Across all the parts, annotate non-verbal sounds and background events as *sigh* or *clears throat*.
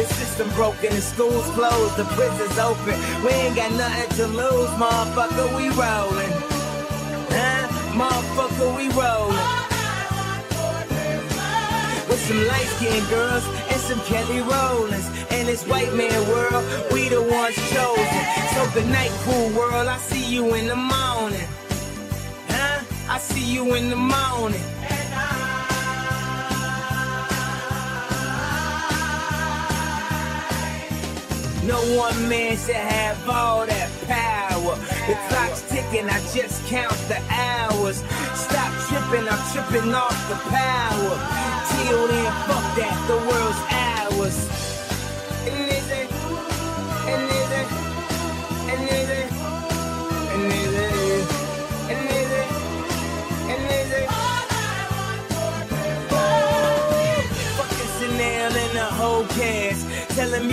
The system broken, the schools closed, the prisons open. We ain't got nothing to lose, motherfucker, we rollin'. Huh? Motherfucker, we rollin'. With some light skinned girls and some Kelly Rowlands. And this white man world, we the ones chosen. So good night, cool world, I see you in the morning. Huh? I see you in the morning. No one man should have all that power. The clock's ticking, I just count the hours. Stop tripping, I'm tripping off the power. Till then, fuck that, the world's ours. And is it? And? And? And is? And the whole cast.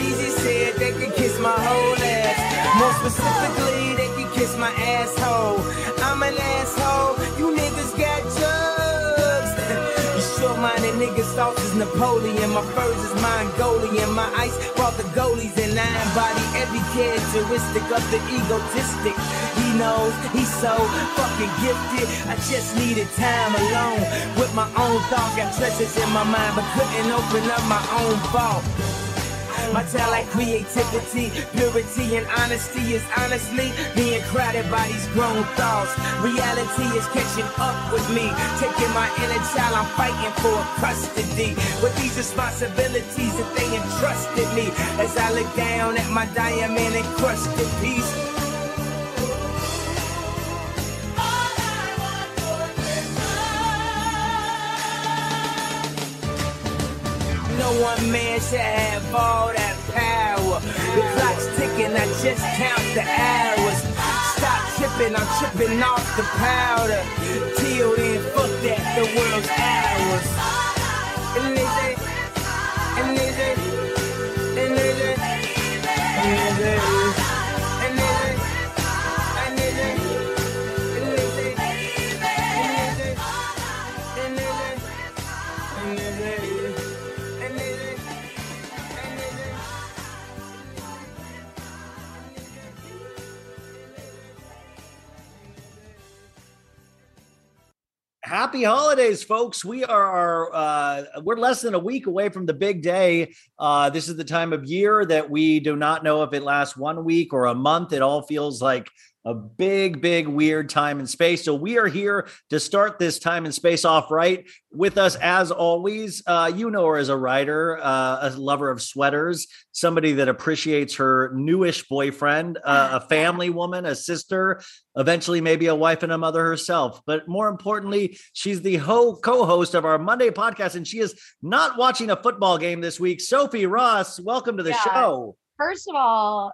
Easy said they could kiss my whole ass. More specifically, they could kiss my asshole. I'm an asshole. You niggas got drugs. *laughs* you short-minded niggas thoughts is Napoleon. My furs is Mongolian. My ice brought the goalies and I embody every characteristic of the egotistic. He knows he's so fucking gifted. I just needed time alone with my own thoughts. Got treasures in my mind, but couldn't open up my own vault. My talent, creativity, purity, and honesty is honestly being crowded by these grown thoughts. Reality is catching up with me, taking my inner child. I'm fighting for custody with these responsibilities that they entrusted me. As I look down at my diamond encrusted piece. No one man should have all that power. The clock's ticking, I just count the hours. Stop tripping, I'm tripping off the powder. Till then, fuck that, the world's ours. And is it? And is it? And is it? And is it? Happy holidays, folks. We are uh, we're less than a week away from the big day. Uh, this is the time of year that we do not know if it lasts one week or a month. It all feels like a big, big, weird time and space. So we are here to start this time and space off right. With us, as always, uh, you know her as a writer, uh, a lover of sweaters, somebody that appreciates her newish boyfriend, uh, *laughs* a family woman, a sister, eventually maybe a wife and a mother herself. But more importantly, she's the ho- co-host of our Monday podcast, and she is not watching a football game this week. Sophie Ross, welcome to the Yeah. show. First of all,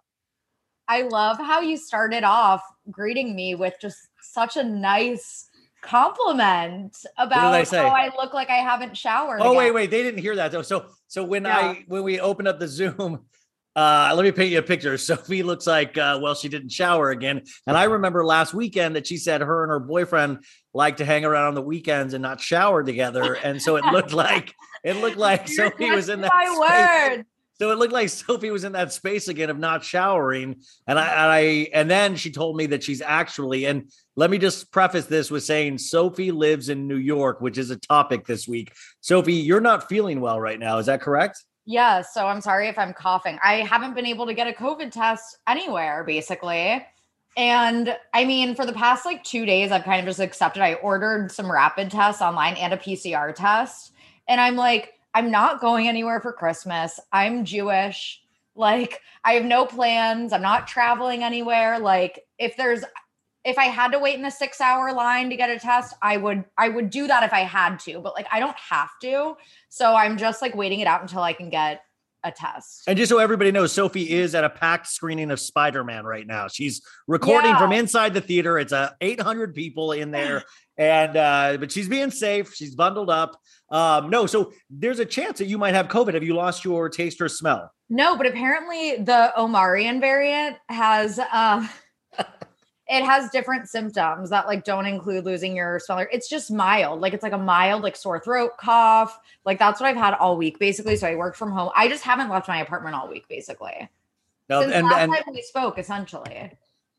I love how you started off greeting me with just such a nice compliment about I how I look like I haven't showered. Oh wait, again. wait, they didn't hear that though. So so when Yeah. I when we opened up the Zoom, *laughs* uh, let me paint you a picture. *laughs* Sophie looks like uh, well, she didn't shower again. And I remember last weekend that she said her and her boyfriend like to hang around on the weekends and not shower together. And so it looked *laughs* like it looked like Sophie was in that my space. word. So it looked like Sophie was in that space again of not showering. And I, and I, and then she told me that she's actually, and let me just preface this with saying Sophie lives in New York, which is a topic this week. Sophie, you're not feeling well right now. Is that correct? Yeah, so I'm sorry if I'm coughing. I haven't been able to get a COVID test anywhere, basically. And I mean, for the past like two days, I've kind of just accepted. I ordered some rapid tests online and a PCR test. And I'm like, I'm not going anywhere for Christmas. I'm Jewish. Like, I have no plans. I'm not traveling anywhere. Like, if there's if I had to wait in a six hour line to get a test, I would I would do that if I had to, but like I don't have to. So I'm just like waiting it out until I can get a test. And just so everybody knows, Sophie is at a packed screening of Spider Man right now. She's recording Yeah. from inside the theater. It's a 800 people in there, and uh, but she's being safe. She's bundled up. Um, no, so there's a chance that you might have COVID. Have you lost your taste or smell? No, but apparently the Omarion variant has um *laughs* it has different symptoms that like don't include losing your smell. It's just mild. Like it's like a mild like sore throat, cough. Like that's what I've had all week basically. So I work from home. I just haven't left my apartment all week basically. No, Since and last and, time we spoke essentially.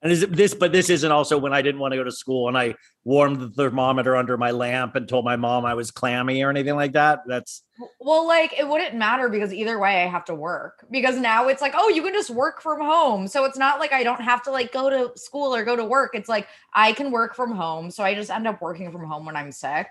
And is it this, but this isn't also when I didn't want to go to school and I warmed the thermometer under my lamp and told my mom I was clammy or anything like that. That's Well, like it wouldn't matter because either way I have to work. Because now it's like, oh, you can just work from home. So it's not like I don't have to like go to school or go to work. It's like I can work from home. So I just end up working from home when I'm sick.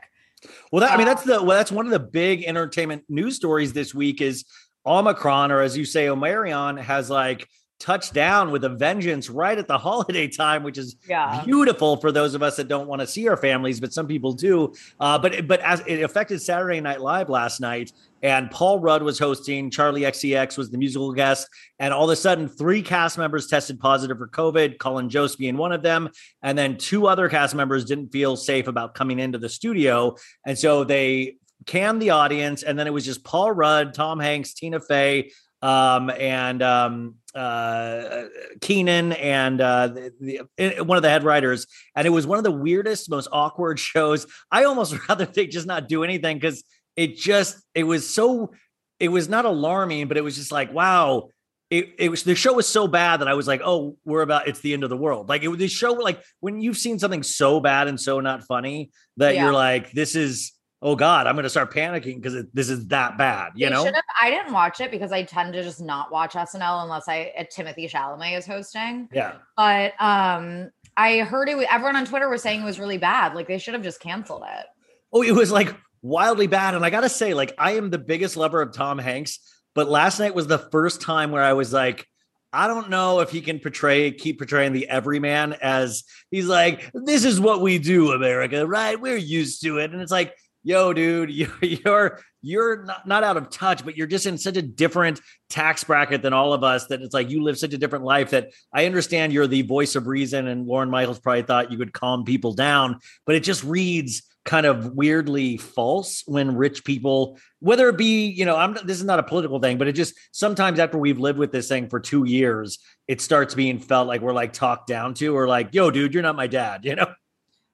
Well, that, I mean, that's um, the well, that's one of the big entertainment news stories this week is Omicron, or as you say, Omarion has like touched down with a vengeance right at the *laughs* holiday time, which is Yeah. beautiful for those of us that don't want to see our families, but some people do. Uh, but but as it affected Saturday Night Live last night, and Paul Rudd was hosting, Charli XCX was the musical guest, and all of a sudden, three cast members tested positive for COVID. Colin Jost being one of them, and then two other cast members didn't feel safe about coming into the studio, and so they canned the audience, and then it was just Paul Rudd, Tom Hanks, Tina Fey. Um, and um, uh, Kenan and uh, the, the, one of the head writers, and it was one of the weirdest, most awkward *laughs* shows. I almost *laughs* rather they just not do anything because it just it was so it was not alarming, but it was just like wow. It, it was the show was so bad that I was like, oh, we're about it's the end of the world. Like it was the show, like when you've seen something so bad and so not funny that Yeah. you're like, this is oh god, I'm going to start panicking because this is that bad. You They know, have- I didn't watch it because I tend to just not watch SNL unless I uh, Timothée Chalamet is hosting. yeah. But um I heard it. Everyone on Twitter was saying it was really bad. Like they should have just canceled it. Oh, it was like wildly bad. And I gotta say, like, I am the biggest lover of Tom Hanks, but last night was the first time where I was like, I don't know if he can portray, keep portraying the everyman as he's like, this is what we do, America, right? We're used to it. And it's like, yo, dude, *laughs* you're you're you're not, not out of touch, but you're just in such a different tax bracket than all of us that it's like you live such a different life that I understand you're the voice of reason. And Lorne Michaels probably thought you could calm people down, but it just reads kind of weirdly false when rich people whether it be you know i'm this is not a political thing but it just sometimes after we've lived with this thing for two years it starts being felt like we're like talked down to or like yo dude you're not my dad *laughs* you know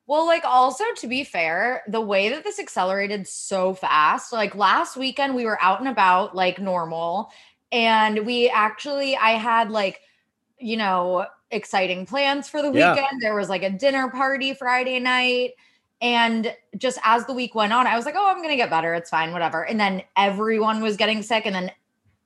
Well, like also to be fair, the way that this accelerated so fast, like last weekend we were out and about like normal and we actually I had like you know, exciting plans for the Yeah. weekend. There was like a dinner party Friday night And just as the week went on, I was like, oh, I'm going to get better. It's fine, whatever. And then everyone was getting sick. And then,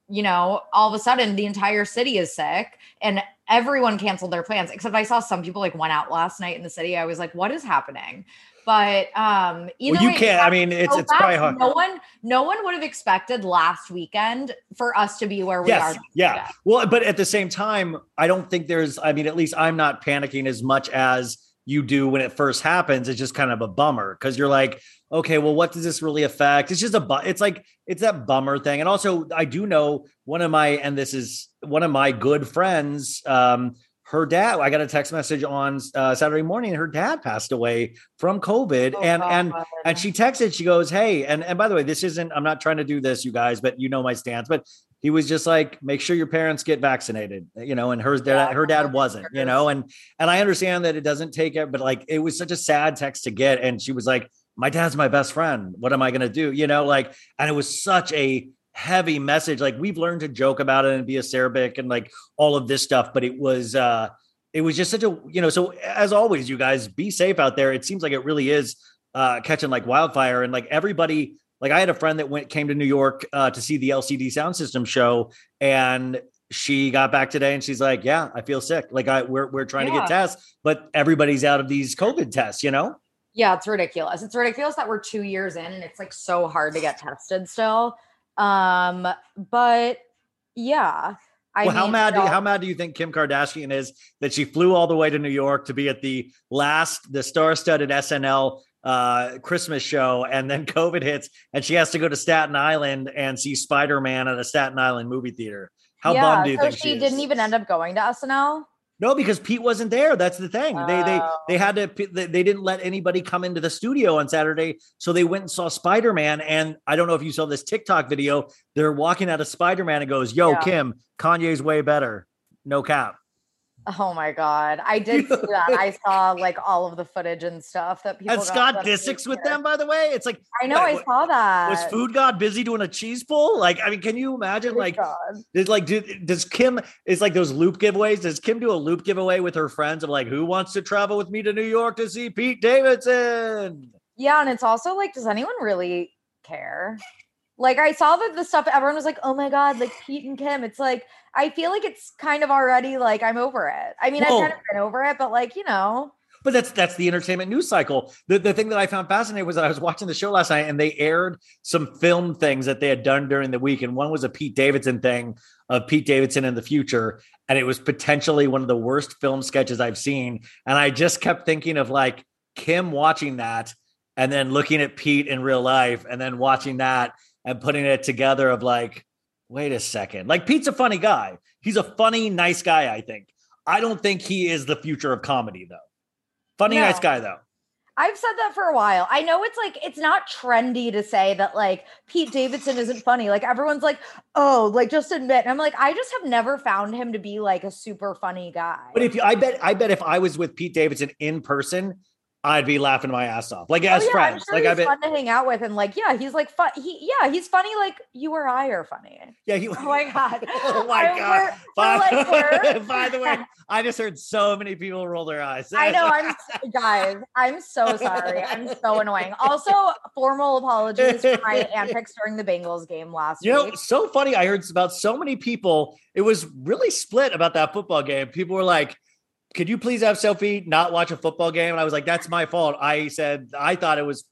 you know, all of a sudden the entire city is sick and everyone canceled their plans. Except I saw some people like went out last night in the city. I was like, what is happening? But um either Well, you way, can't. I mean, it's so it's probably hard. No one, no one would have expected last weekend for us to be where we Yes, are. yeah. today. Well, but at the same time, I don't think there's. I mean, at least I'm not panicking as much as you do when it first happens. It's just kind of a bummer because you're like, okay, well, what does this really affect? It's just a. bu- It's like it's that bummer thing. And also, I do know one of my, and this is one of my good friends. Um, her dad. I got a text message on uh, Saturday morning. Her dad passed away from COVID, Oh, and and and she texted, she goes, Hey, and, and by the way, this isn't, I'm not trying to do this, you guys, but you know my stance. But he was just like, make sure your parents get vaccinated, you know, and her dad, Yeah, her dad wasn't, you know, and and I understand that it doesn't take it, but like it was such a sad text to get. And she was like, My dad's my best friend. What am I gonna do? You know, like, and it was such a heavy message. Like we've learned to joke about it and be acerbic and like all of this stuff, but it was uh it was just such a you know so as always you guys be safe out there it seems like it really is uh catching like wildfire and like everybody like i had a friend that went came to new york uh to see the lcd sound system show and she got back today and she's like yeah i feel sick like i we're, we're trying to get tests but everybody's out of these covid tests you know Yeah, it's ridiculous. It's ridiculous that we're two years in and it's like so hard to get tested still. Um, but yeah. I well, how mean, mad do no, how mad do you think Kim Kardashian is that she flew all the way to New York to be at the last the star-studded SNL uh Christmas show and then *laughs* COVID hits and she has to go to Staten Island and see Spider-Man at a Staten Island movie theater. How yeah, bummed do you so think she, she, didn't even end up going to SNL? No, because Pete wasn't there. That's the thing. They they Oh. they had to they didn't let anybody come into the studio on Saturday, so they went and saw Spider-Man and I don't know if you saw this TikTok video. They're walking out of Spider-Man and goes, "Yo, Yeah. Kim, Kanye's way better." No cap. Oh my god. I *laughs* did see that. I saw like all of the footage and stuff that people and Scott Disick's with them, by the way. It's like I know, what- I saw that. was Food God busy doing a cheese pull? Like, I mean, can you imagine? My Like, did like do, does Kim? It's like those loop giveaways. Does Kim do a loop giveaway with her friends of like, who wants to travel with me to New York to see Pete Davidson? Yeah, and it's also like, does anyone really care? Like, I saw that the stuff everyone was like, "Oh my god!" Like Pete and Kim. It's like I feel like it's kind of already like I'm over it. I mean, Whoa. I've kind of been over it, but like you know, But that's that's the entertainment news cycle. The the thing that I found fascinating was that I was watching the show last night and they aired some film things that they had done during the week, and one was a Pete Davidson thing of Pete Davidson in the future, and it was potentially one of the worst film sketches I've seen. And I just kept thinking of like Kim watching that and then looking at Pete in real life, and then watching that and putting it together of like, wait a second, like Pete's a funny guy. He's a funny, nice guy. I think. I don't think he is the future of comedy though. Funny, No. nice guy though. I've said that for a while. I know it's like it's not trendy to say that like Pete Davidson isn't funny. Like everyone's like, "Oh, like just admit." And I'm like, I just have never found him to be like a super funny guy. But if you, I bet, I bet if I was with Pete Davidson in person, I'd be laughing my ass off, like Oh, as yeah, I'm friends. sure like I he's bet, fun to hang out with, and like, yeah, he's like fun. He, yeah, he's funny. Like you or I are funny. yeah. He, *laughs* Oh my *laughs* god. oh my I- god. we're- we're By, like, *laughs* by the way, I just heard so many people roll their eyes. I know. I'm guys. I'm so sorry. I'm so annoying. Also, formal apologies for my antics during the Bengals game last You know, week. so funny. I heard about so many people. It was really split about that football game. People were like, "Could you please have Sophie not watch a football game?" And I was like, "That's my fault." I said I thought it was,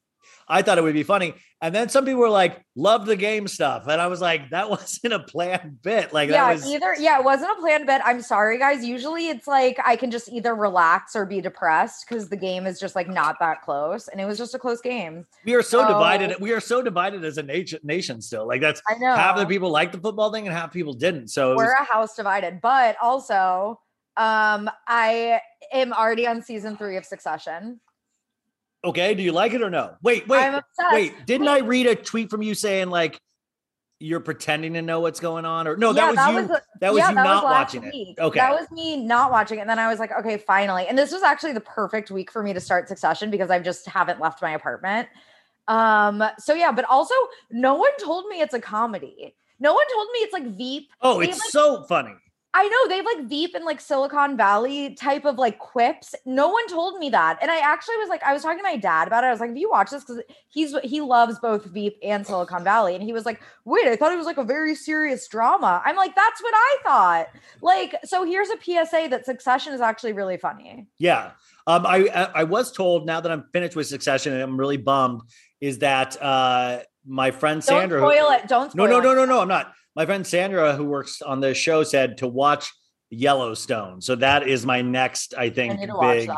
I thought it would be funny. And then some people were like, "Love the game stuff," and I was like, "That *laughs* wasn't a planned bit." Like yeah, that was. either yeah, it wasn't a planned bit. I'm sorry, guys. Usually it's like I can just either relax or be depressed because the game is just like not that close. And it was just a close game. we are so so- divided. We are so divided as a nation. Nation still. Like that's I know. half the people liked the football thing and half people didn't. So we're a house divided. But also, um, I am already on season three of Succession. okay. Do you like it or no? Wait, wait. Wait, didn't I read a tweet from you saying like you're pretending to know what's going on? Or no, that Yeah, was you. a- that was yeah, you that not last watching it. Okay. That was me not watching it. And then I was like, okay, finally. And this was actually the perfect week for me to start Succession because I just haven't left my apartment. Um, so yeah, but also no one told me it's a comedy. No one told me it's like Veep. oh, it's like- so funny. I know they have like Veep and like Silicon Valley type of like quips. No one told me that. And I actually was like, I was talking to my dad about it. I was like, have you watched this? Because he's he loves both Veep and Silicon Valley. And he was like, wait, I thought it was like a very serious drama. I'm like, that's what I thought. Like, so here's a PSA that Succession is actually really funny. Yeah. Um, I I was told now that I'm finished with Succession and I'm really bummed is that uh my friend Sandra. Don't spoil it. Don't no, no, no, no, no. I'm not my friend Sandra, who works on the show, said to watch Yellowstone. So that is my next, I think, I big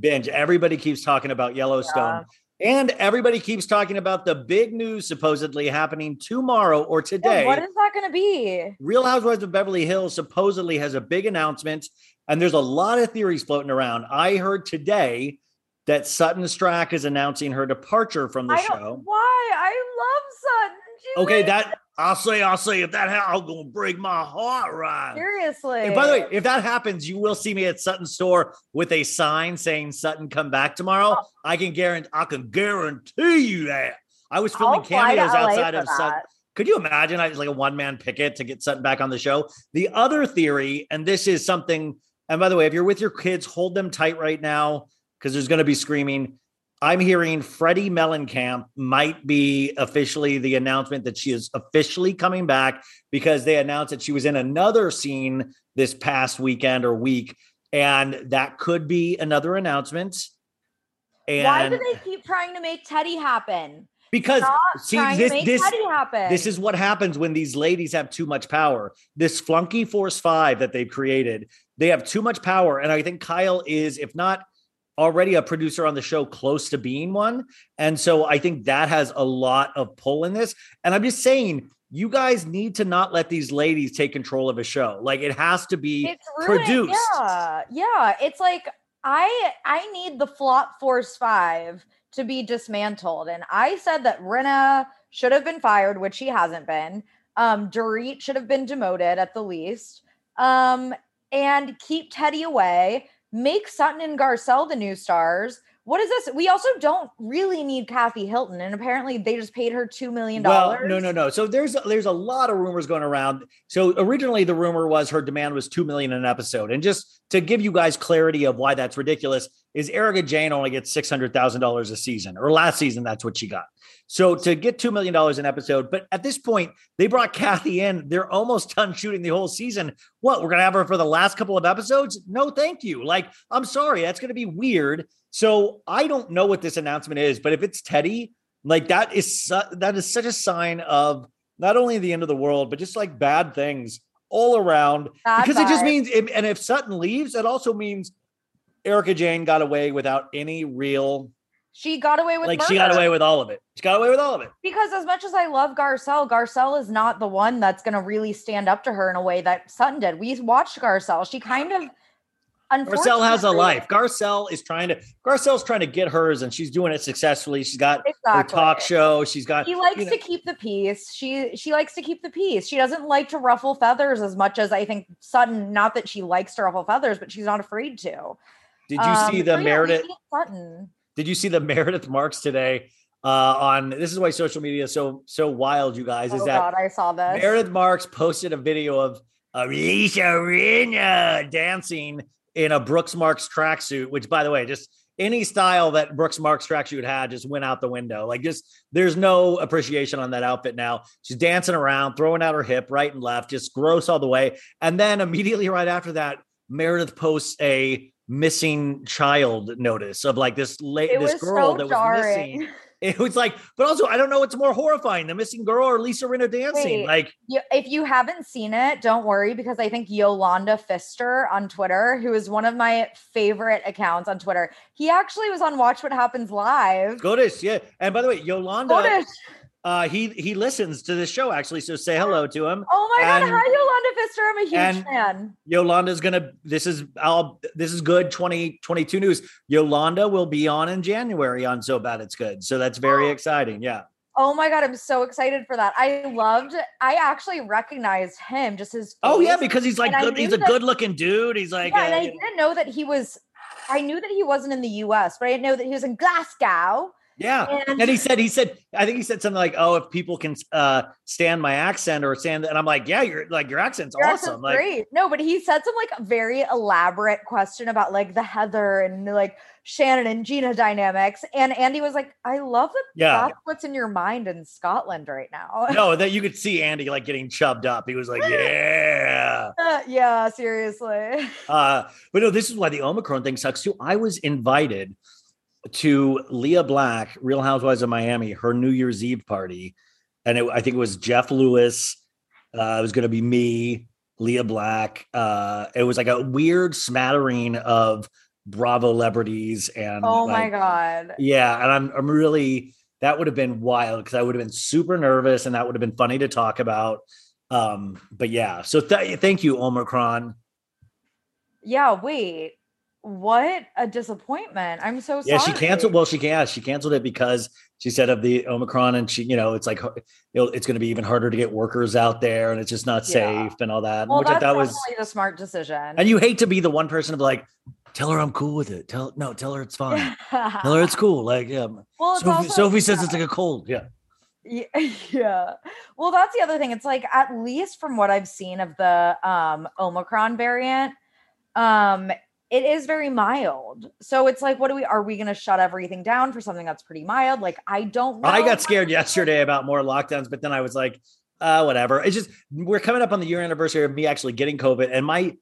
binge. Everybody keeps talking about Yellowstone. Yeah. And everybody keeps talking about the big news supposedly happening tomorrow or today. Yeah, what is that going to be? Real Housewives of Beverly Hills supposedly has a big announcement, and there's a lot of theories floating around. I heard today that Sutton Stracke is announcing her departure from the show. Why? I love Sutton. She okay, that I'll say, I'll say, if that happens, I'm gonna break my heart, right? Seriously. And by the way, if that happens, you will see me at Sutton store with a sign saying Sutton come back tomorrow. Oh. I can guarantee I can guarantee you that. I was filming cameos outside of Sutton. Could you imagine? I was like a one man picket to get Sutton back on the show. The other theory, and this is something, and by the way, if you're with your kids, hold them tight right now because there's going to be screaming. I'm hearing Teddi Mellencamp might be officially the announcement that she is officially coming back because they announced that she was in another scene this past weekend or week, and that could be another announcement. And why do they keep trying to make Teddy happen? Because see, this this, this is what happens when these ladies have too much power. This flunky force five that they've created, they have too much power. And I think Kyle is, if not already a producer on the show close to being one. And so I think that has a lot of pull in this. And I'm just saying, you guys need to not let these ladies take control of a show. Like it has to be produced. Yeah. Yeah. It's like I I need the flop force five to be dismantled. And I said that Rinna should have been fired, which she hasn't been. Um, Dorit should have been demoted at the least. Um, and keep Teddy away make Sutton and Garcelle the new stars. What is this? We also don't really need Kathy Hilton, and apparently they just paid her two million dollars. Well, no, no, no. So there's there's a lot of rumors going around. So originally the rumor was her demand was two million an episode, and just to give you guys clarity of why that's ridiculous, is Erika Jayne only gets six hundred thousand dollars a season, or last season that's what she got. So to get $2 million an episode, but at this point, they brought Kathy in. They're almost done shooting the whole season. What, we're going to have her for the last couple of episodes? No, thank you. Like, I'm sorry, that's going to be weird. So I don't know what this announcement is, but if it's Teddy, like that is su- that is such a sign of not only the end of the world, but just like bad things all around. Bad because it just means, and if Sutton leaves, it also means Erika Jayne got away without any real she got away with like murder. she got away with all of it. She got away with all of it. Because as much as I love Garcelle, Garcelle is not the one that's going to really stand up to her in a way that Sutton did. We watched Garcelle. She kind of Garcelle has a life. Garcelle is trying to Garcelle's trying to get hers and she's doing it successfully. She's got exactly. her talk show. She's got She likes you know, to keep the peace. She she likes to keep the peace. She doesn't like to ruffle feathers as much as I think Sutton, not that she likes to ruffle feathers, but she's not afraid to. Did you um, see the Meredith Sutton? Did you see the *laughs* Meredith Marks today? Uh, on this is why social media is so so wild, you guys. Is oh that God, I saw this. Meredith Marks posted a video of a Lisa Rinna dancing in a Brooks Marks tracksuit, which by the way, just any style that Brooks Marks tracksuit had just went out the window. Like just there's no appreciation on that outfit now. She's dancing around, throwing out her hip right and left, just gross all the way. And then immediately right after that, Meredith posts a missing child notice of like this late this girl so that was missing. *laughs* It was like, but also I don't know what's more horrifying, the missing girl or Lisa Rinna dancing. Wait, like if you haven't seen it, don't worry because I think Yolanda Pfister on Twitter, who is one of my favorite accounts on Twitter, he actually was on Watch What Happens Live. Goodish, yeah. And by the way, Yolanda Goodish. Uh, he he listens to this show actually, so say hello to him. Oh my and, god, hi Yolanda Fister, I'm a huge fan. Yolanda's gonna. This is I'll. This is good. 2022 news. Yolanda will be on in January on So Bad It's Good. So that's very oh. *gasps* exciting. Yeah. Oh my god, I'm so excited for that. I loved. I actually recognized him just his. Oh yeah, because he's like good. He's a good looking dude. He's like. Yeah, uh, and I didn't know that he was. I knew that he wasn't in the U.S., but I didn't know that he was in Glasgow. Yeah. And- And, he said, he said, I think he said something like, "Oh, if people can uh stand my accent or stand," and I'm like, "Yeah, you're like your accent's Your awesome." accent's Like, great. No, but he said some like very elaborate question about like the Heather and like Shannon and Gina dynamics. And Andy was like, I love that Yeah. that's what's in your mind in Scotland right now. *laughs* no, that you could see Andy like getting chubbed up. He was like, *laughs* "Yeah." yeah, seriously. *laughs* Uh, but no, this is why the Omicron thing sucks too. I was invited to Lea Black, Real Housewives of Miami, her New Year's Eve party, and it, I think it was Jeff Lewis. Uh, it was going to be me, Lea Black. Uh, it was like a weird smattering of Bravo celebrities and Oh my god. yeah, and I'm I'm really that would have been wild because I would have been super nervous and that would have been funny to talk about. Um, but yeah, so th- thank you, Omicron. Yeah, wait. What a disappointment. I'm so sorry. Yeah, she canceled. Well, she. Yeah, she canceled it because she said of the Omicron, and she, you know, it's like it's going to be even harder to get workers out there, and it's just not Yeah. safe and all that. well, which I thought was, the smart decision. and you hate to be the one person to like, tell her I'm cool with it. Tell no, tell her it's fine. tell her it's *laughs* cool. Like, yeah, well, Sophie, also, Sophie says yeah. it's like a cold. Yeah, Yeah, *laughs* yeah. Well, that's the other thing. It's like at least from what I've seen of the um Omicron variant, um it is very mild. So it's like what do we are we going to shut everything down for something that's pretty mild? Like I don't know. I got scared yesterday about more lockdowns, but then I was like, uh, whatever. It's just we're coming up on the year anniversary of me actually getting COVID, and my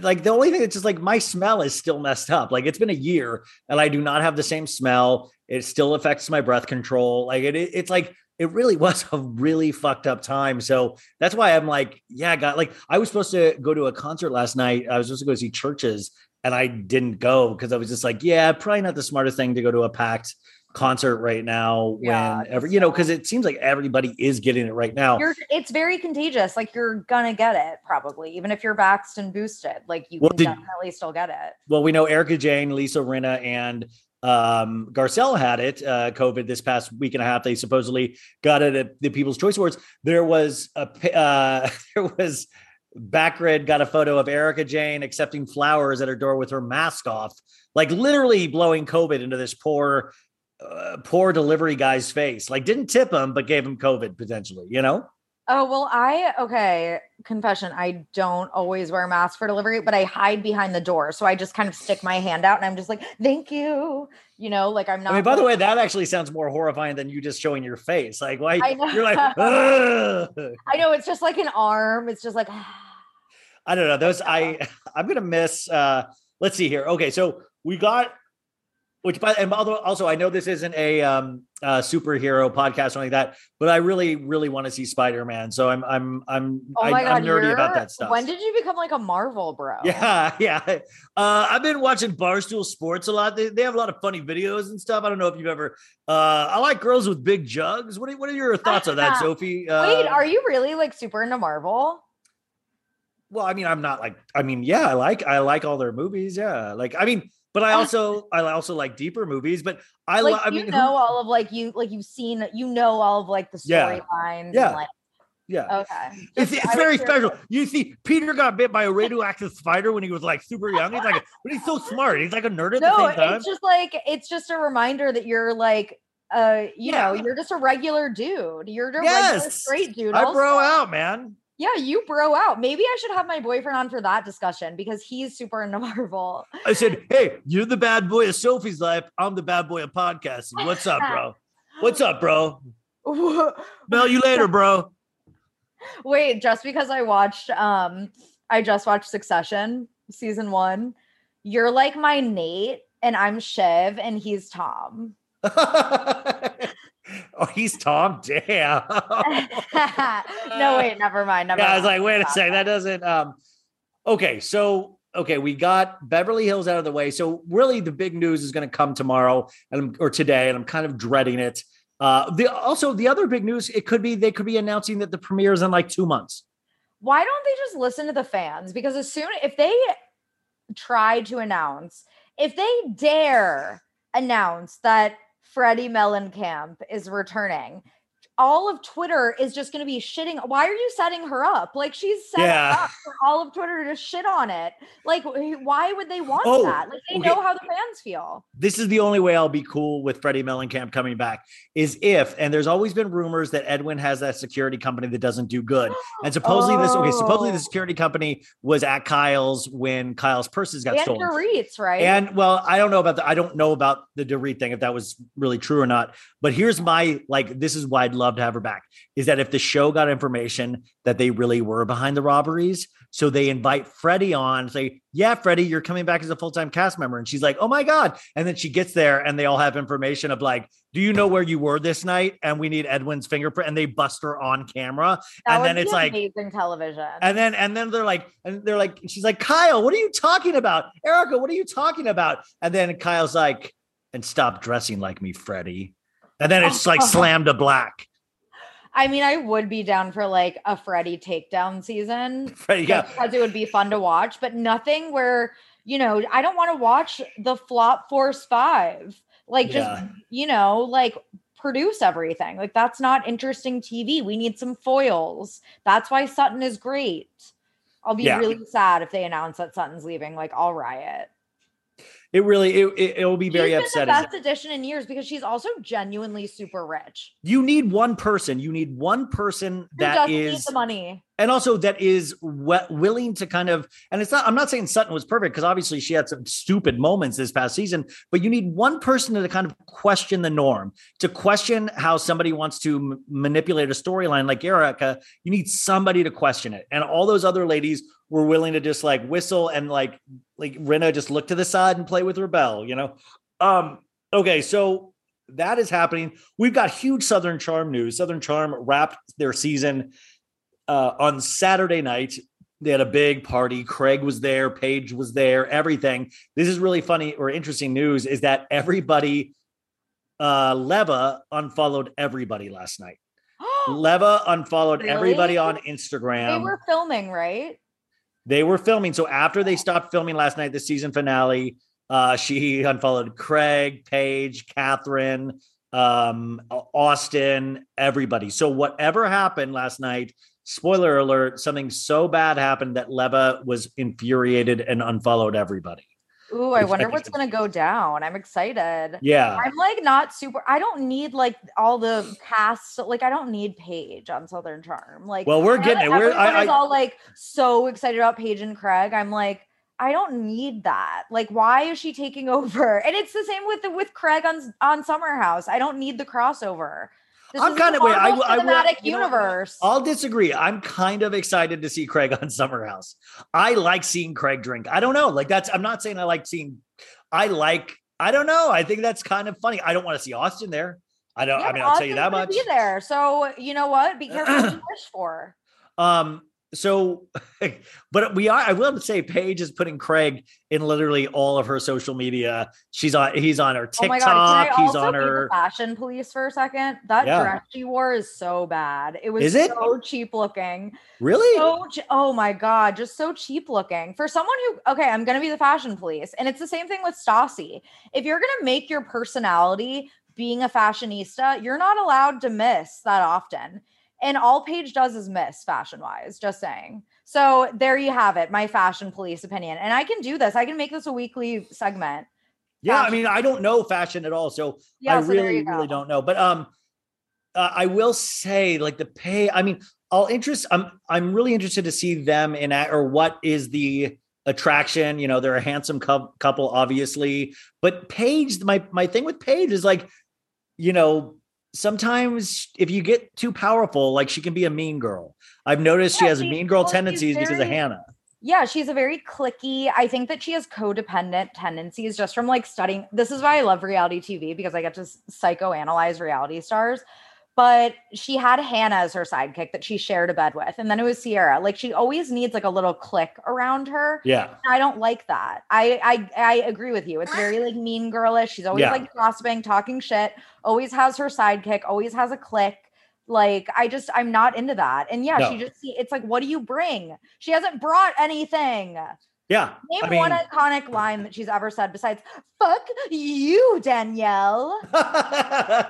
like the only thing that's just like my smell is still messed up. Like it's been a year, and I do not have the same smell. It still affects my breath control. Like it, it- it's like it really *laughs* was a really fucked up time. So that's why I'm like, yeah, I got like I was supposed to go to a concert last night. I was supposed to go see CHVRCHES, and I didn't go because I was just like, yeah, probably not the smartest thing to go to a packed concert right now Yeah, when every you know because it seems like everybody is getting it right now You're, it's very contagious. Like you're gonna get it probably, even if you're vaxxed and boosted. Like you Well, can did- definitely still get it. well we know erika jayne lisa rinna and um garcelle had it uh covid this past week and a half they supposedly got it at the people's choice awards there was a uh *laughs* there was backgrid got a photo of erika jayne accepting flowers at her door with her mask off like literally blowing covid into this poor uh, poor delivery guy's face. Like didn't tip him but gave him covid potentially you know Oh, well, I, okay, confession, I don't always wear a mask for delivery, but I hide behind the door. So I just kind of stick my hand out and I'm just like, thank you. You know, like I'm not. I mean, by the way, that actually sounds more horrifying than you just showing your face. Like, why you're like, *laughs* "Ugh." I know it's just like an arm. It's just like, *sighs* I don't know. Those I *laughs* I'm gonna miss. uh Let's see here. Okay, so we got which by and although also I know this isn't a um uh superhero podcast or anything like that, but I really really want to see Spider Man. So I'm I'm I'm oh I, I'm nerdy about that stuff. When did you become like a Marvel bro? *laughs* Yeah, yeah. Uh, I've been watching Barstool Sports a lot. They, they have a lot of funny videos and stuff. I don't know if you've ever. Uh, I like girls with big jugs. What are, what are your *laughs* thoughts on that, Sophie? Uh, Wait, are you really like super into Marvel? Well, I mean, I'm not like. I mean, yeah, I like I like all their movies. Yeah, like I mean, but I also I also like deeper movies. But I like lo- I you mean, who- know all of like you like you've seen you know all of like the Yeah. storylines. Yeah. And, like, yeah. okay. It's, it's very special. You see, Peter got bit by a radioactive spider when he was like super young. He's like, but he's so smart. He's like a nerd at the same time. it's just like it's just a reminder that you're like uh you know you're just a regular dude. You're a regular straight dude. I bro out, man. Yeah, you bro out. Maybe I should have my boyfriend on for that discussion because he's super into *laughs* Marvel. I said, "Hey, you're the bad boy of Sophie's life. I'm the bad boy of podcasting. What's up, bro? What's up, bro? *laughs* Smell you later, bro." Wait, just because I watched um I just watched Succession season 1. You're like my Nate and I'm Shiv and he's Tom. *laughs* oh, he's Tom. *laughs* Damn. no, wait, never mind. Never yeah, I was like, wait a second, that. that doesn't. Um, okay, so okay, we got Beverly Hills out of the way. So really, the big news is going to come tomorrow and or today, and I'm kind of dreading it. Uh, the also the other big news, it could be they could be announcing that the premiere is in like two months. why don't they just listen to the fans? Because as soon if they try to announce, if they dare announce that Teddi Mellencamp is returning, all of Twitter is just going to be shitting. Why are you setting her up? Like she's set Yeah. up for all of Twitter to shit on it. Like why would they want Oh, that? Like they okay. know how the fans feel. this is the only way I'll be cool with Teddi Mellencamp coming back is if, and there's always been rumors that Edwin has that security company that doesn't do good. *gasps* And supposedly this, okay, supposedly the Oh. security company was at Kyle's when Kyle's purses got And stolen. Dorit's, right? And well, I don't know about the I don't know about the Dorit thing if that was really true or not. But here's my like this is why I'd love to have her back is that if the show got information that they really were behind the robberies, so they invite Teddi on, say, "Yeah, Teddi, you're coming back as a full-time cast member." And she's like, "Oh my god." And then she gets there and they all have information of like, "Do you know where you were this night?" And we need Edwin's fingerprint and they bust her on camera. That and then it's like amazing television. and then and then they're like, and they're like, she's like, Kyle, what are you talking about? Erika, what are you talking about? And then Kyle's like, and stop dressing like me, Teddi. And then it's like *laughs* slam to black. I mean, I would be down for like a Teddi takedown season. *laughs* Just yeah. because it would be fun to watch, but nothing where you know I don't want to watch the flop force five. Like just Yeah. you know, like produce everything. Like that's not interesting TV. We need some foils. That's why Sutton is great. I'll be Yeah. really sad if they announce that Sutton's leaving. Like I'll riot. It really it, it, will be very upsetting. the best addition in years because she's also genuinely super rich. You need one person. You need one person Who that doesn't need the money? And also that is willing to kind of and it's not i'm not saying sutton was perfect because obviously she had some stupid moments this past season but you need one person to kind of question the norm to question how somebody wants to m- manipulate a storyline like erika. You need somebody to question it. And all those other ladies were willing to just like whistle and like like Rinna just look to the side and play with rebel you know? Um okay so that is happening. We've got huge southern charm news. Southern charm wrapped their season uh, on Saturday night. They had a big party. Craig was there, Paige was there, everything. This is really funny or interesting news is that everybody, uh, Leva unfollowed everybody last night. *gasps* Leva unfollowed Really? everybody on Instagram. they were filming, right? They were filming. So after they stopped filming last night, the season finale, uh, she unfollowed Craig, Paige, Catherine, um, Austin, everybody. So whatever happened last night, spoiler alert, something so bad happened that Leva was infuriated and unfollowed everybody. Ooh, I wonder what's gonna go down. I'm excited. Yeah. I'm like not super. I don't need like all the cast. Like I don't need Paige on Southern Charm. Like Well, we're getting it. We're I, I, all like so excited about Paige and Craig. I'm like, I don't need that. Like, why is she taking *laughs* over? And it's the same with the with Craig on on Summer House. I don't need the crossover. This I'm kind of wait. I, I will- you know universe. I'll disagree. I'm kind of excited to see Craig on *laughs* Summer House. I like seeing Craig drink. I don't know. Like that's. I'm not saying I like seeing. I like. I don't know. I think that's kind of funny. I don't want to see Austin there. I don't. I Yeah, mean, I'll tell you that much. Be there. So you know what? Be careful what you *clears throat* wish for. Um. So, *laughs* but we are. I will say, Paige is putting Craig in literally all of her social media. She's on. He's on her Oh my TikTok. I he's also on her. the fashion police for a second? That Yeah. dress she wore is so bad. It was Is it? so cheap looking. Really? So oh my god, just so cheap looking for someone who. Okay, I'm gonna be the fashion police, and it's the same thing with Stassi. If you're gonna make your personality being a fashionista, you're not allowed to miss that often. And all Paige does is miss fashion wise, just saying. So there you have it, my fashion police opinion. And I can do this. I can make this a weekly segment. yeah. I mean, I don't know fashion at all, so Yeah, I so really, really don't know. But um, uh, I will say, like the pay. I mean, I'll interest. I'm I'm really interested to see them in act or what is the attraction. You know, they're a handsome cou- couple, obviously. But Paige, my my thing with Paige is like, you know, sometimes if you get too powerful, like she can be a mean girl. I've noticed she has she- mean girl well, tendencies because of Hannah. Yeah, she's a very cliquey. I think that she has codependent tendencies just from like studying. This is why I love reality TV because I get to psychoanalyze reality stars. But she had Hannah as her sidekick that she shared a bed with, and then it was Ciara. Like she always needs like a little clique around her. Yeah. I don't like that. I I I agree with you. It's very like mean girlish. She's always Yeah. like gossiping, talking shit. Always has her sidekick. Always has a clique. Like I just I'm not into that. And yeah, No. she just it's like what do you bring? She hasn't brought anything. Yeah. Name I mean, one iconic line that she's ever said besides "fuck you, Danielle." *laughs* I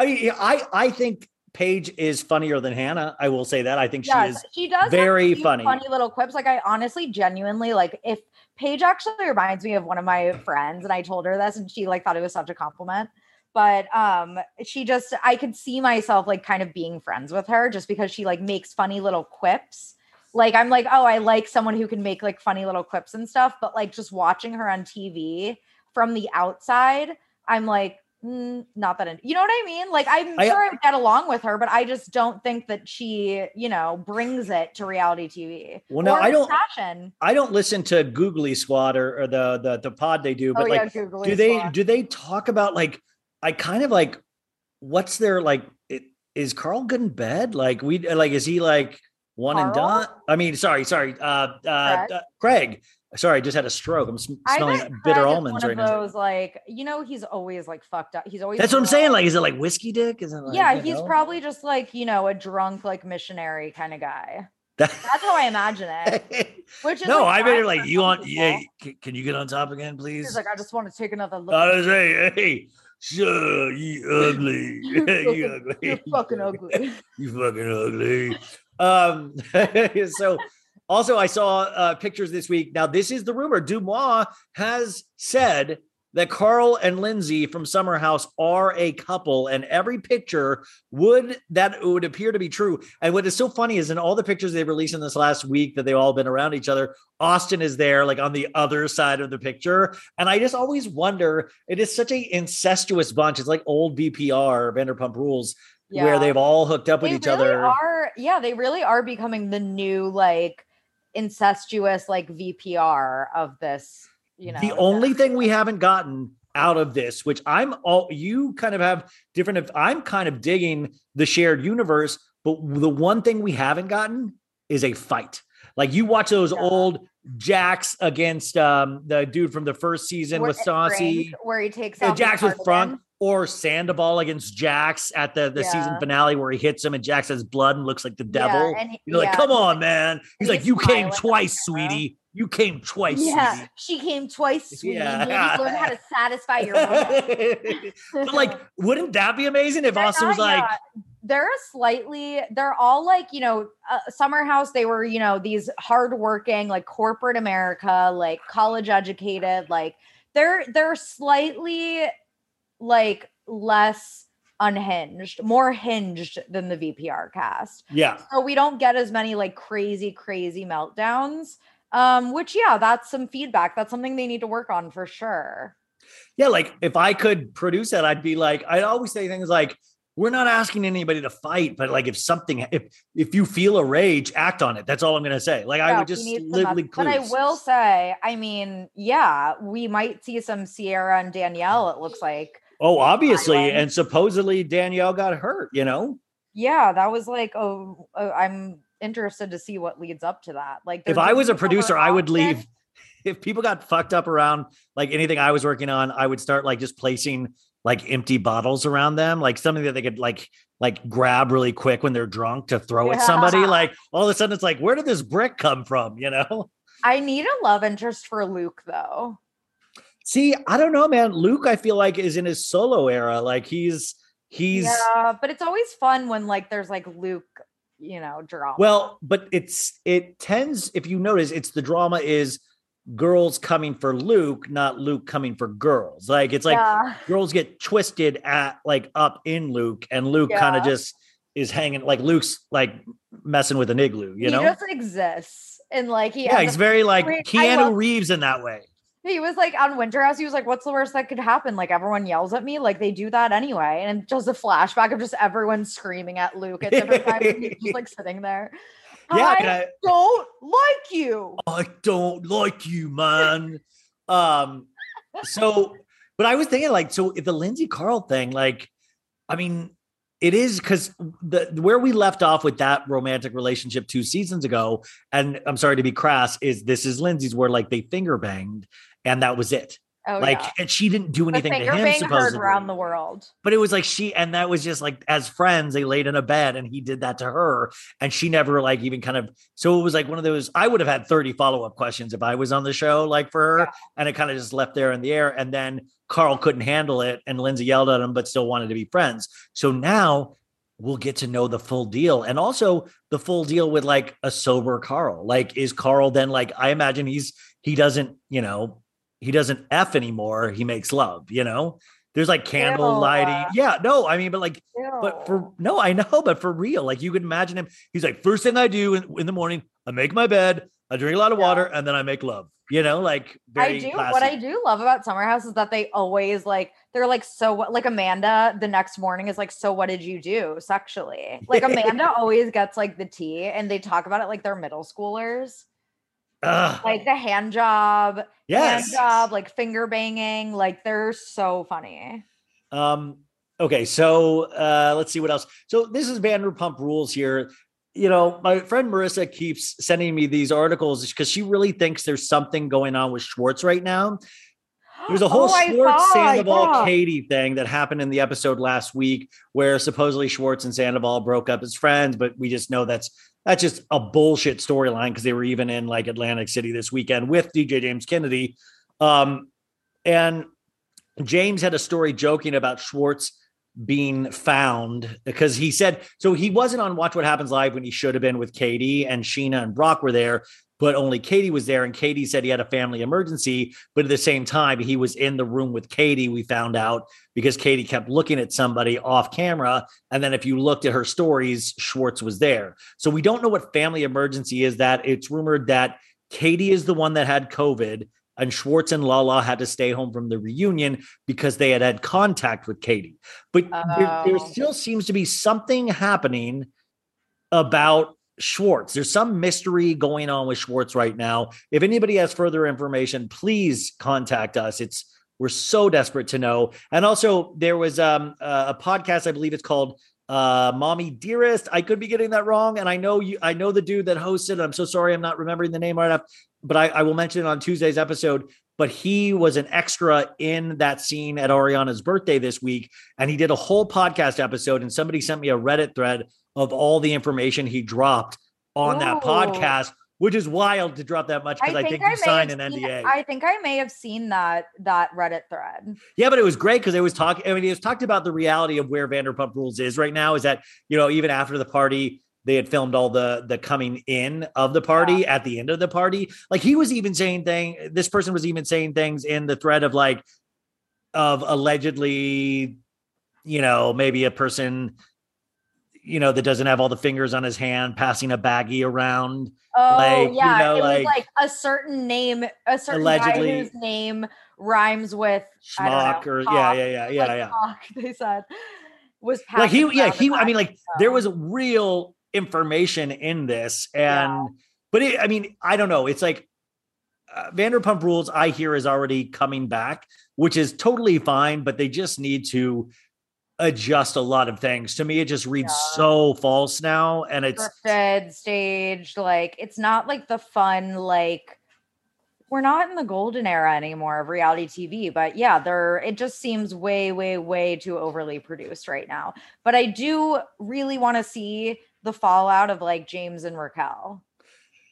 mean, I I think Paige is funnier than Hannah. I will say that. I think she yes, is. she does very funny. funny little quips. Like I honestly, genuinely like if Paige actually reminds me of one of my friends, and I told her this, and she like thought it was such a compliment. But um, she just I could see myself like kind of being friends with her just because she like makes funny little quips. Like I'm like, oh, I like someone who can make like funny little quips and stuff. But like just watching her on TV from the outside, I'm like, mm, not that, in- you know what I mean? Like I'm I- sure I would get along with her, but I just don't think that she, you know, brings it to reality TV. Well, no, I don't- Passion. I don't listen to Giggly Squad or, or the, the the pod they do, but oh like yeah, do they do they talk about like I kind of like what's their like it, is Carl good in bed? Like we like is he like one and done? I mean, sorry, sorry, uh, uh, Craig? uh, Craig. Sorry, I just had a stroke. I'm smelling bitter Craig almonds one right of now. those like you know he's always like fucked up. He's always That's what I'm saying. Like, is it like whiskey dick? Is it like yeah, he's know? probably just like you know a drunk like missionary kind of guy. That's how I imagine it. *laughs* Which is no, like, I bet like you on. Yeah, can, can you get on top again, please? He's like, I just want to take another look. I was you. *laughs* saying, hey, sure, you ugly, You're *laughs* you fucking- ugly, You're fucking ugly. you fucking ugly. Um, *laughs* so also I saw uh, pictures this week. Now this is the rumor. Deuxmoi has said that Carl and Lindsay from Summer House are a couple, and every picture would that would appear to be true. And what is so funny is in all the pictures they've released in this last week that they've all been around each other, Austin is there, like on the other side of the picture. And I just always wonder, it is such a incestuous bunch. It's like old VPR, Vanderpump Rules, where they've all hooked up with they each really other. are yeah they really are becoming the new like incestuous like vpr of this you know the only thing we haven't gotten out of this, which I'm all you kind of have different. If I'm kind of digging the shared universe, but the one thing we haven't gotten is a fight. Like you watch those Yeah. old Jax against um the dude from the first season where, with Saucy. Where he takes Yeah, off his Jax with Front or Sandoval against Jax at the, the season finale where he hits him and Jax has blood and looks like the Yeah, devil. and he- You're like, come on, man. He's he's like, you came smiling at the twice, sweetie. You came twice, yeah sweetie. she came twice *laughs* sweetie Yeah. learn how to satisfy *laughs* your but like, wouldn't that be amazing if *laughs* Austin was like, yeah, they're a slightly they're all like you know uh, summer house they were you know these hardworking like corporate america like college educated like they're they're slightly like less unhinged more hinged than the vpr cast. Yeah, so we don't get as many like crazy crazy meltdowns um which yeah that's some feedback. That's something they need to work on for sure. Yeah, like if I could produce that, I'd be like, I'd always say things like, we're not asking anybody to fight, but like if something, if if you feel a rage, act on it. That's all I'm gonna say. Like I would just need some live meth- But I will say, I mean, yeah, we might see some Ciara and Danielle. It looks like, Oh, obviously, Island. and supposedly Danielle got hurt. You know, yeah, that was like, oh, oh, I'm interested to see what leads up to that. Like, if I was a producer, I would leave. *laughs* If people got fucked up around like anything I was working on, I would start like just placing like empty bottles around them, like something that they could like like grab really quick when they're drunk to throw at somebody. Like all of a sudden, it's like, where did this brick come from? You know. I need a love interest for Luke, though. See, I don't know, man. Luke, I feel like is in his solo era. Like he's he's yeah, but it's always fun when like there's like Luke, you know, drama. well, but it's it tends, if you notice, it's the drama is girls coming for Luke, not Luke coming for girls. Like it's like yeah. girls get twisted at like up in Luke, and Luke kind of just is hanging like Luke's like messing with an igloo, you he know? He just exists, and like he, yeah, he's very like Keanu Reeves in that way. He was like on Winter House. He was like, "What's the worst that could happen? Like everyone yells at me. Like they do that anyway." And just a flashback of just everyone screaming at Luke at different times. he's just like sitting there. Yeah, I don't like you. I don't like you, man. um, so, but I was thinking, like, so if the Lindsay Carl thing, like, I mean, it is because the where we left off with that romantic relationship two seasons ago, and I'm sorry to be crass, is this is Lindsay's where like they finger banged and that was it. Oh like, yeah. and she didn't do anything to him supposedly. around the world. But it was like she, and that was just like as friends, they laid in a bed and he did that to her. And she never like even kind of, so it was like one of those, I would have had 30 follow up questions if I was on the show, like for her. Yeah. And it kind of just left there in the air. And then Carl couldn't handle it. And Lindsay yelled at him, but still wanted to be friends. So now we'll get to know the full deal and also the full deal with like a sober Carl. Like, is Carl then like, I imagine he's, he doesn't, you know, he doesn't F anymore. He makes love, you know? There's like candle Ew. lighting. Yeah, no, I mean, but like, but for no, I know, but for real, like you could imagine him. He's like, first thing I do in, in the morning, I make my bed, I drink a lot of Yeah. water, and then I make love. You know, like very I do. classy. What I do love about Summer House is that they always like they're like so what like Amanda the next morning is like so what did you do sexually? Like *laughs* Amanda always gets like the tea and they talk about it like they're middle schoolers. Ugh, Like the hand job, yes. hand job, like finger banging, like they're so funny. Um, okay, so uh, let's see what else. So this is Vanderpump Rules here. You know, my friend Marissa keeps sending me these articles because she really thinks there's something going on with Schwartz right now. There's a *gasps* whole Oh, Schwartz Sandoval yeah. Katie thing that happened in the episode last week where supposedly Schwartz and Sandoval broke up as friends, but we just know that's that's just a bullshit storyline because they were even in like Atlantic City this weekend with DJ James Kennedy. Um, and James had a story joking about Schwartz being found because he said so he wasn't on Watch What Happens Live when he should have been with Katie and Scheana and Brock were there, but only Katie was there. And Katie said he had a family emergency, but at the same time, he was in the room with Katie. We found out because Katie kept looking at somebody off camera. And then if you looked at her stories, Schwartz was there. So we don't know what family emergency is that it's rumored that Katie is the one that had COVID and Schwartz and Lala had to stay home from the reunion because they had had contact with Katie. But there, there Oh. still seems to be something happening about Schwartz. There's some mystery going on with Schwartz right now. If anybody has further information, please contact us. It's we're so desperate to know. And also, there was um, a podcast, I believe it's called uh mommy dearest i could be getting that wrong and i know you i know the dude that hosted i'm so sorry i'm not remembering the name right enough but I, I will mention it on tuesday's episode but he was an extra in that scene at ariana's birthday this week and he did a whole podcast episode and somebody sent me a reddit thread of all the information he dropped on that podcast which is wild to drop that much because I, think, you may signed an seen- NDA. I think I may have seen that that Reddit thread. Yeah, but it was great because it was talking. I mean, it was talked about the reality of where Vanderpump Rules is right now. Is that you know even after the party, they had filmed all the the coming in of the party at the end of the party. Like he was even saying thing. This person was even saying things in the thread of like of allegedly, you know, maybe a person. You know that doesn't have all the fingers on his hand, passing a baggie around. Oh Like, you yeah, know, it like- was like a certain name, a certain Allegedly- guy whose name rhymes with Schmuck know, or yeah, yeah, yeah, yeah, like yeah. cock, *laughs* they said was like he yeah he i mean like there was real information in this and Yeah. but it, i mean i don't know it's like uh, vanderpump rules i hear is already coming back which is totally fine but they just need to adjust a lot of things to me it just reads Yeah. so false now and it's scripted, staged. Like it's not like the fun like we're not in the golden era anymore of reality TV, but yeah, there it just seems way, way, way too overly produced right now. But I do really want to see the fallout of like James and Raquel.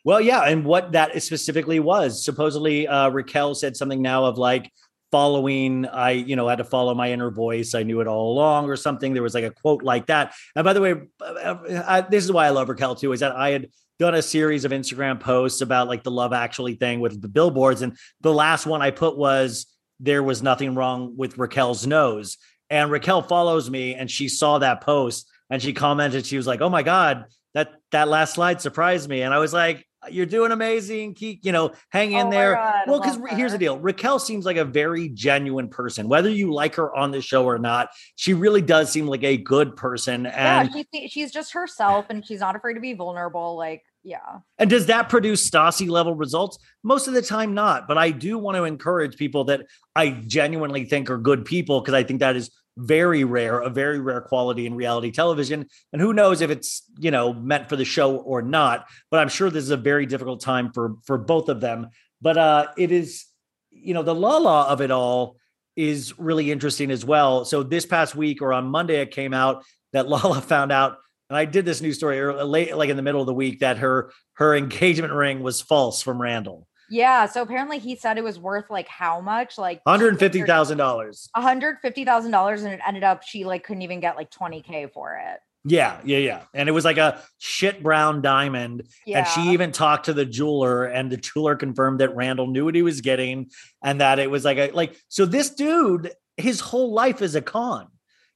Well, yeah, and what that specifically was. Supposedly, uh, Raquel said something now of like following. I, you know, had to follow my inner voice. I knew it all along, or something. There was like a quote like that. And by the way, uh, I, this is why I love Raquel too. Is that I had done a series of Instagram posts about like the Love Actually thing with the billboards, and the last one I put was there was nothing wrong with Raquel's nose. And Raquel follows me, and she saw that post, and she commented. She was like, "Oh my god." That, that last slide surprised me. And I was like, you're doing amazing. Keep, you know, hang in Oh there. God, well, because here's the deal. Raquel seems like a very genuine person, whether you like her on the show or not. She really does seem like a good person. And yeah, she, she's just herself and she's not afraid to be vulnerable. Like, yeah. and does that produce Stassi level results? Most of the time, not. But I do want to encourage people that I genuinely think are good people because I think that is very rare, a very rare quality in reality television. And who knows if it's you know meant for the show or not? But I'm sure this is a very difficult time for for both of them. But uh, it is, you know, the la la of it all is really interesting as well. So this past week or on Monday, it came out that *laughs* Lala found out, and I did this news story late, like in the middle of the week, that her her *laughs* engagement ring was false from Randall, Yeah. So apparently he said it was worth like how much? Like hundred fifty thousand dollars. $150,000 and it ended up she like couldn't even get like 20k for it. Yeah, yeah, yeah. And it was like a shit brown diamond. Yeah. And she even talked to the jeweler, and the jeweler confirmed that Randall knew what he was getting and that it was like a like so this dude, his whole life is a con.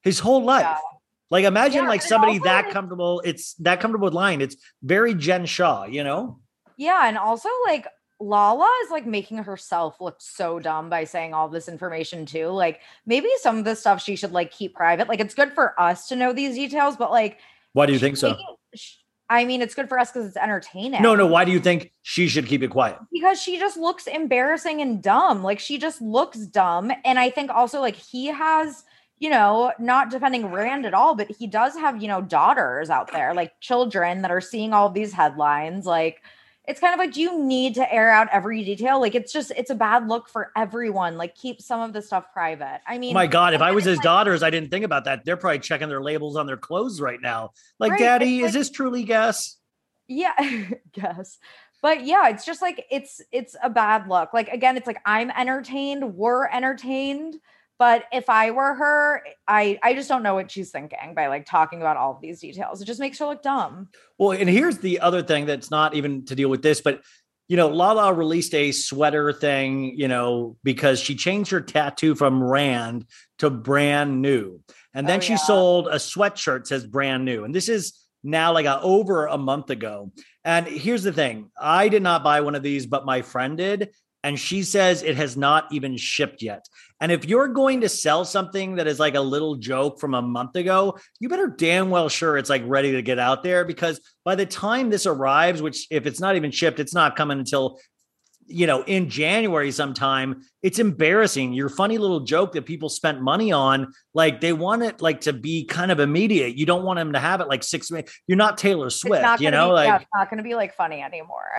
His whole life. Yeah. Like imagine Yeah, like somebody that like- comfortable. It's that comfortable with lying. It's very Jen Shah, you know? Yeah, and also like Lala is like making herself look so dumb by saying all this information too. Like maybe some of the stuff she should like keep private. Like it's good for us to know these details, but like Why do you think so? making- I mean, it's good for us because it's entertaining. No, no. Why do you think she should keep it quiet? because she just looks embarrassing and dumb. Like she just looks dumb. And I think also like he has, you know, not defending Rand at all, but he does have, you know, daughters out there, like children that are seeing all these headlines. Like it's kind of like, you need to air out every detail? Like it's just, it's a bad look for everyone. Like keep some of the stuff private. I mean, Oh my God, if I was his like- daughters, I didn't think about that. They're probably checking their labels on their clothes right now. Like, Right, Daddy, is like- this truly guess yeah *laughs* guess but yeah it's just like it's it's a bad look like again it's like i'm entertained we're entertained but if i were her i i just don't know what she's thinking by like talking about all of these details it just makes her look dumb Well, and here's the other thing that's not even to deal with this, but you know, Lala released a sweater thing, you know, because she changed her tattoo from Rand to brand new. And then Oh, she yeah. sold a sweatshirt says brand new. And this is now like a, over a month ago. And here's the thing I did not buy one of these, but my friend did. And she says it has not even shipped yet. And if you're going to sell something that is like a little joke from a month ago, you better damn well sure it's like ready to get out there because by the time this arrives, which if it's not even shipped, it's not coming until you know in January sometime. It's embarrassing. Your funny little joke that people spent money on, like they want it like to be kind of immediate. You don't want them to have it like six minutes. You're not Taylor Swift, not you know, be, like yeah, it's not gonna be like funny anymore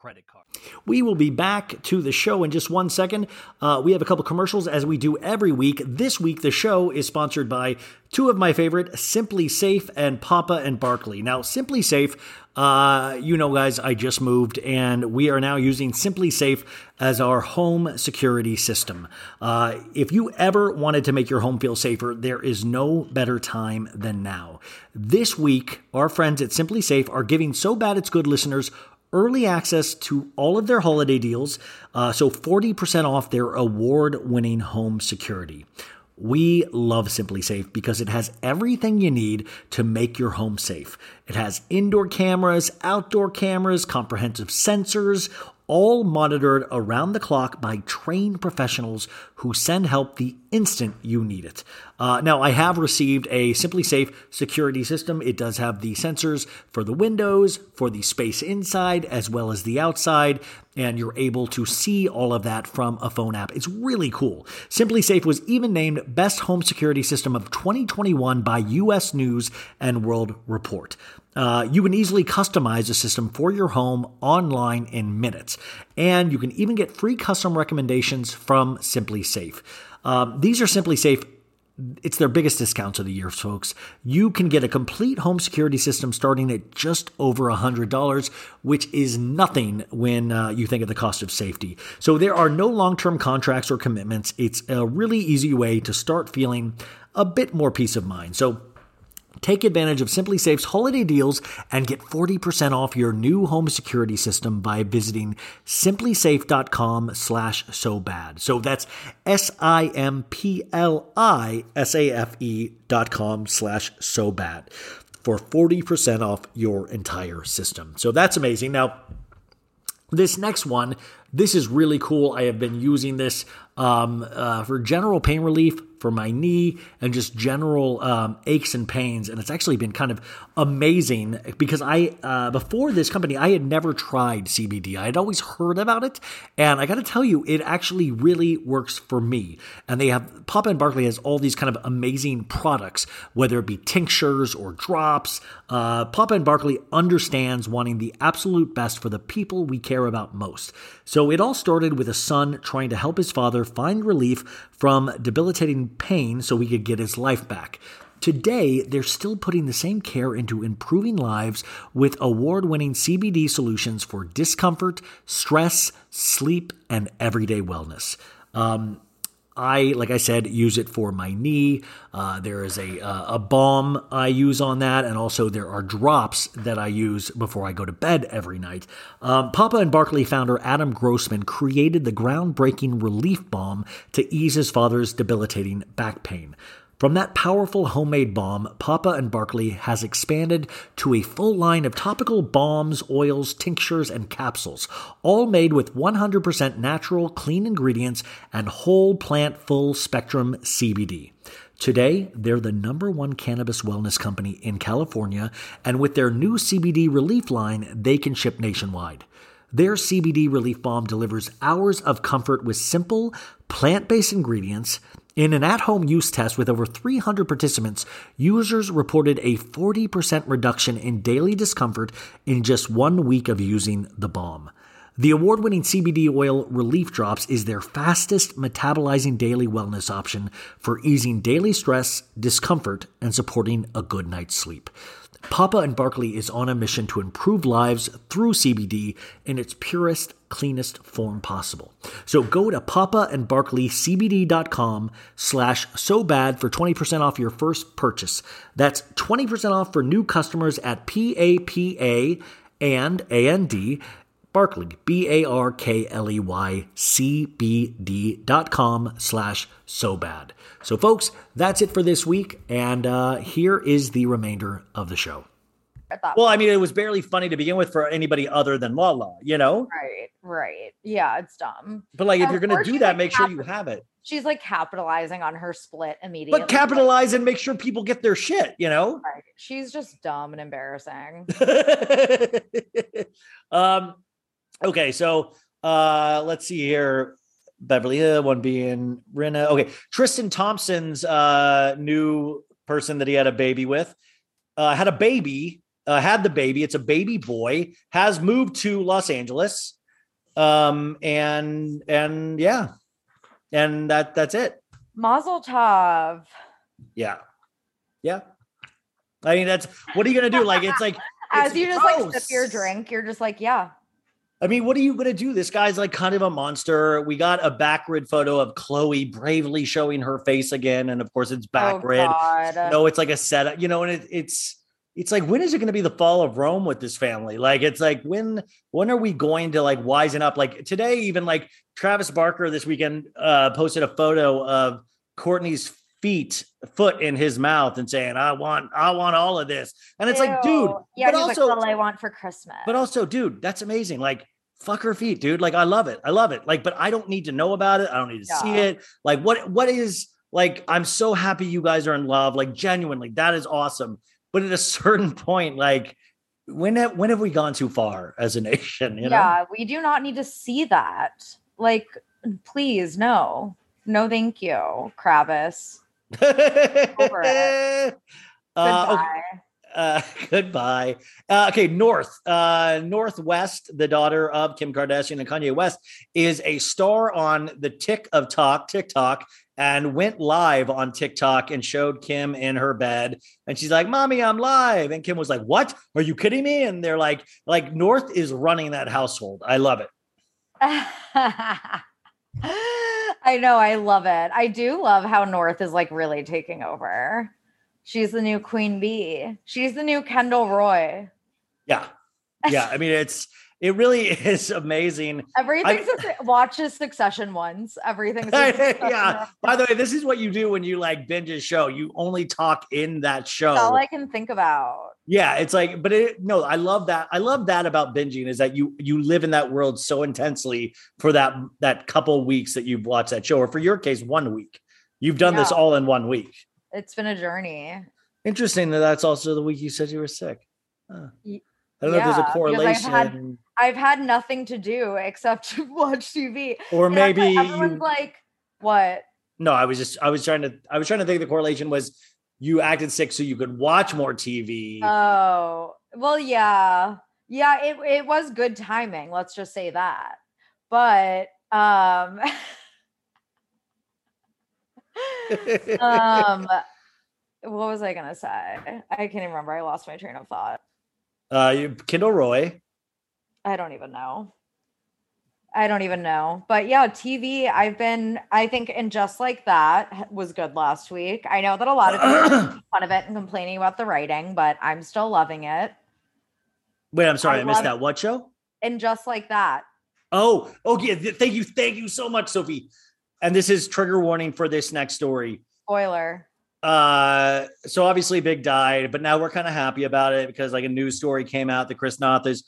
credit card. We will be back to the show in just one second. Uh, we have a couple commercials as we do every week. This week, the show is sponsored by two of my favorite, SimpliSafe and Papa and Barkley. Now, SimpliSafe, uh, you know, guys, I just moved and we are now using SimpliSafe as our home security system. Uh, if you ever wanted to make your home feel safer, there is no better time than now. This week, our friends at SimpliSafe are giving So Bad It's Good listeners early access to all of their holiday deals, uh, so 40% off their award winning home security. We love SimpliSafe because it has everything you need to make your home safe. It has indoor cameras, outdoor cameras, comprehensive sensors, all monitored around the clock by trained professionals who send help the instant you need it. Uh, now, I have received a SimpliSafe security system. It does have the sensors for the windows, for the space inside, as well as the outside, and you're able to see all of that from a phone app. It's really cool. SimpliSafe was even named Best Home Security System of 2021 by US News and World Report. Uh, you can easily customize a system for your home online in minutes. And you can even get free custom recommendations from SimpliSafe. Um, these are SimpliSafe it's their biggest discounts of the year, folks. You can get a complete home security system starting at just over $100, which is nothing when uh, you think of the cost of safety. So there are no long term contracts or commitments. It's a really easy way to start feeling a bit more peace of mind. So Take advantage of SimpliSafe's holiday deals and get 40% off your new home security system by visiting simplisafe.com slash so bad. So that's S-I-M-P-L-I-S-A-F-E dot com slash so bad for 40% off your entire system. So that's amazing. Now, this next one, this is really cool. I have been using this um, uh, for general pain relief for my knee and just general um, aches and pains. And it's actually been kind of amazing because I, uh, before this company, I had never tried CBD. I had always heard about it. And I got to tell you, it actually really works for me. And they have, Papa and Barkley has all these kind of amazing products, whether it be tinctures or drops. Uh, Papa and Barkley understands wanting the absolute best for the people we care about most. So it all started with a son trying to help his father find relief from debilitating pain so he could get his life back. Today, they're still putting the same care into improving lives with award winning CBD solutions for discomfort, stress, sleep, and everyday wellness. Um, I, like I said, use it for my knee. Uh, there is a uh, a balm I use on that, and also there are drops that I use before I go to bed every night. Um, Papa and Barkley founder Adam Grossman created the groundbreaking relief balm to ease his father's debilitating back pain. From that powerful homemade balm, Papa and Barkley has expanded to a full line of topical balms, oils, tinctures, and capsules, all made with 100% natural, clean ingredients and whole plant full spectrum CBD. Today, they're the number one cannabis wellness company in California, and with their new CBD relief line, they can ship nationwide. Their CBD relief balm delivers hours of comfort with simple, plant based ingredients in an at home use test with over 300 participants, users reported a 40% reduction in daily discomfort in just one week of using the balm. The award winning CBD oil relief drops is their fastest metabolizing daily wellness option for easing daily stress, discomfort, and supporting a good night's sleep. Papa and Barkley is on a mission to improve lives through CBD in its purest, cleanest form possible. So go to Papa and Barkley papaandbarkleycbd.com slash so bad for 20% off your first purchase. That's 20% off for new customers at P-A-P-A and A-N-D Barkley, B A R K L E Y C B D dot com slash so bad. So, folks, that's it for this week. And uh, here is the remainder of the show. Well, I mean, it was barely funny to begin with for anybody other than Lala, you know? Right, right. Yeah, it's dumb. But like, if you're going to do that, like, make sure you have it. She's like capitalizing on her split immediately. But capitalize and make sure people get their shit, you know? Right. She's just dumb and embarrassing. *laughs* um, okay, so uh, let's see here. Beverly Hill, one being Rinna. Okay, Tristan Thompson's uh, new person that he had a baby with uh, had a baby, uh, had the baby. It's a baby boy. Has moved to Los Angeles, um, and and yeah, and that that's it. Mazel tov. Yeah, yeah. I mean, that's what are you gonna do? Like, it's like *laughs* As it's you just like sip your drink, you're just like, yeah. I mean, what are you going to do? This guy's like kind of a monster. We got a backward photo of Khloé bravely showing her face again, and of course, it's Oh backward. God. no, it's like a setup, you know, and it, it's it's like when is it going to be the fall of Rome with this family? Like, it's like when when are we going to like wisen up? Like today, even like Travis Barker this weekend uh, posted a photo of Kourtney's feet foot in his mouth and saying i want i want all of this and it's like dude yeah, but also like, all I want for Christmas. but also, dude, that's amazing. Like fuck her feet, dude. Like I love it. I love it. Like, but I don't need to know about it. I don't need to see it. Like, what what is like? I'm so happy you guys are in love. Like, genuinely, that is awesome. But at a certain point, like, when have, when have we gone too far as a nation? You know? yeah, we do not need to see that. Like, please, no. No, thank you, Kravis. *laughs* Over it. Uh, okay. Goodbye. Uh, *laughs* goodbye. Uh, okay, North. Uh, North West, the daughter of Kim Kardashian and Kanye West, is a star on the Tick of Talk, TikTok, and went live on TikTok and showed Kim in her bed. And she's like, "Mommy, I'm live." And Kim was like, "What? Are you kidding me?" And they're like, "Like North is running that household. I love it." *laughs* I know, I love it. I do love how North is like really taking over. She's the new Queen Bee. She's the new Kendall Roy. Yeah, yeah. I mean, it's it really *laughs* is amazing. Everything's a, watches Succession once. Everything's *laughs* yeah. By the way, this is what you do when you like binge a show. You only talk in that show. That's all I can think about. yeah, it's like, but it no, I love that. I love that about binging is that you you live in that world so intensely for that that couple weeks that you've watched that show, or for your case, one week. You've done this all in one week. It's been a journey. Interesting that that's also the week you said you were sick. Huh. I don't know if there's a correlation, I've had nothing to do except to *laughs* watch TV. or And maybe everyone's you. like, what? No, I was just I was trying to I was trying to think the correlation was you acted sick so you could watch more TV. Oh, well, yeah. Yeah, it, it was good timing. Let's just say that. But um *laughs* um what was I gonna say? I can't even remember. I lost my train of thought. uh, you- Kendall Roy. I don't even know. I don't even know. But yeah, TV, I've been, I think, and just like that was good last week. I know that a lot of people fun of it and complaining about the writing, but I'm still loving it. Wait, I'm sorry, I I, missed that. What show? And just like that. Oh, oh yeah. Thank you, thank you so much, Sophie. And this is trigger warning for this next story. Spoiler. Uh, so obviously Big died, but now we're kind of happy about it because like a news story came out that Chris Noth is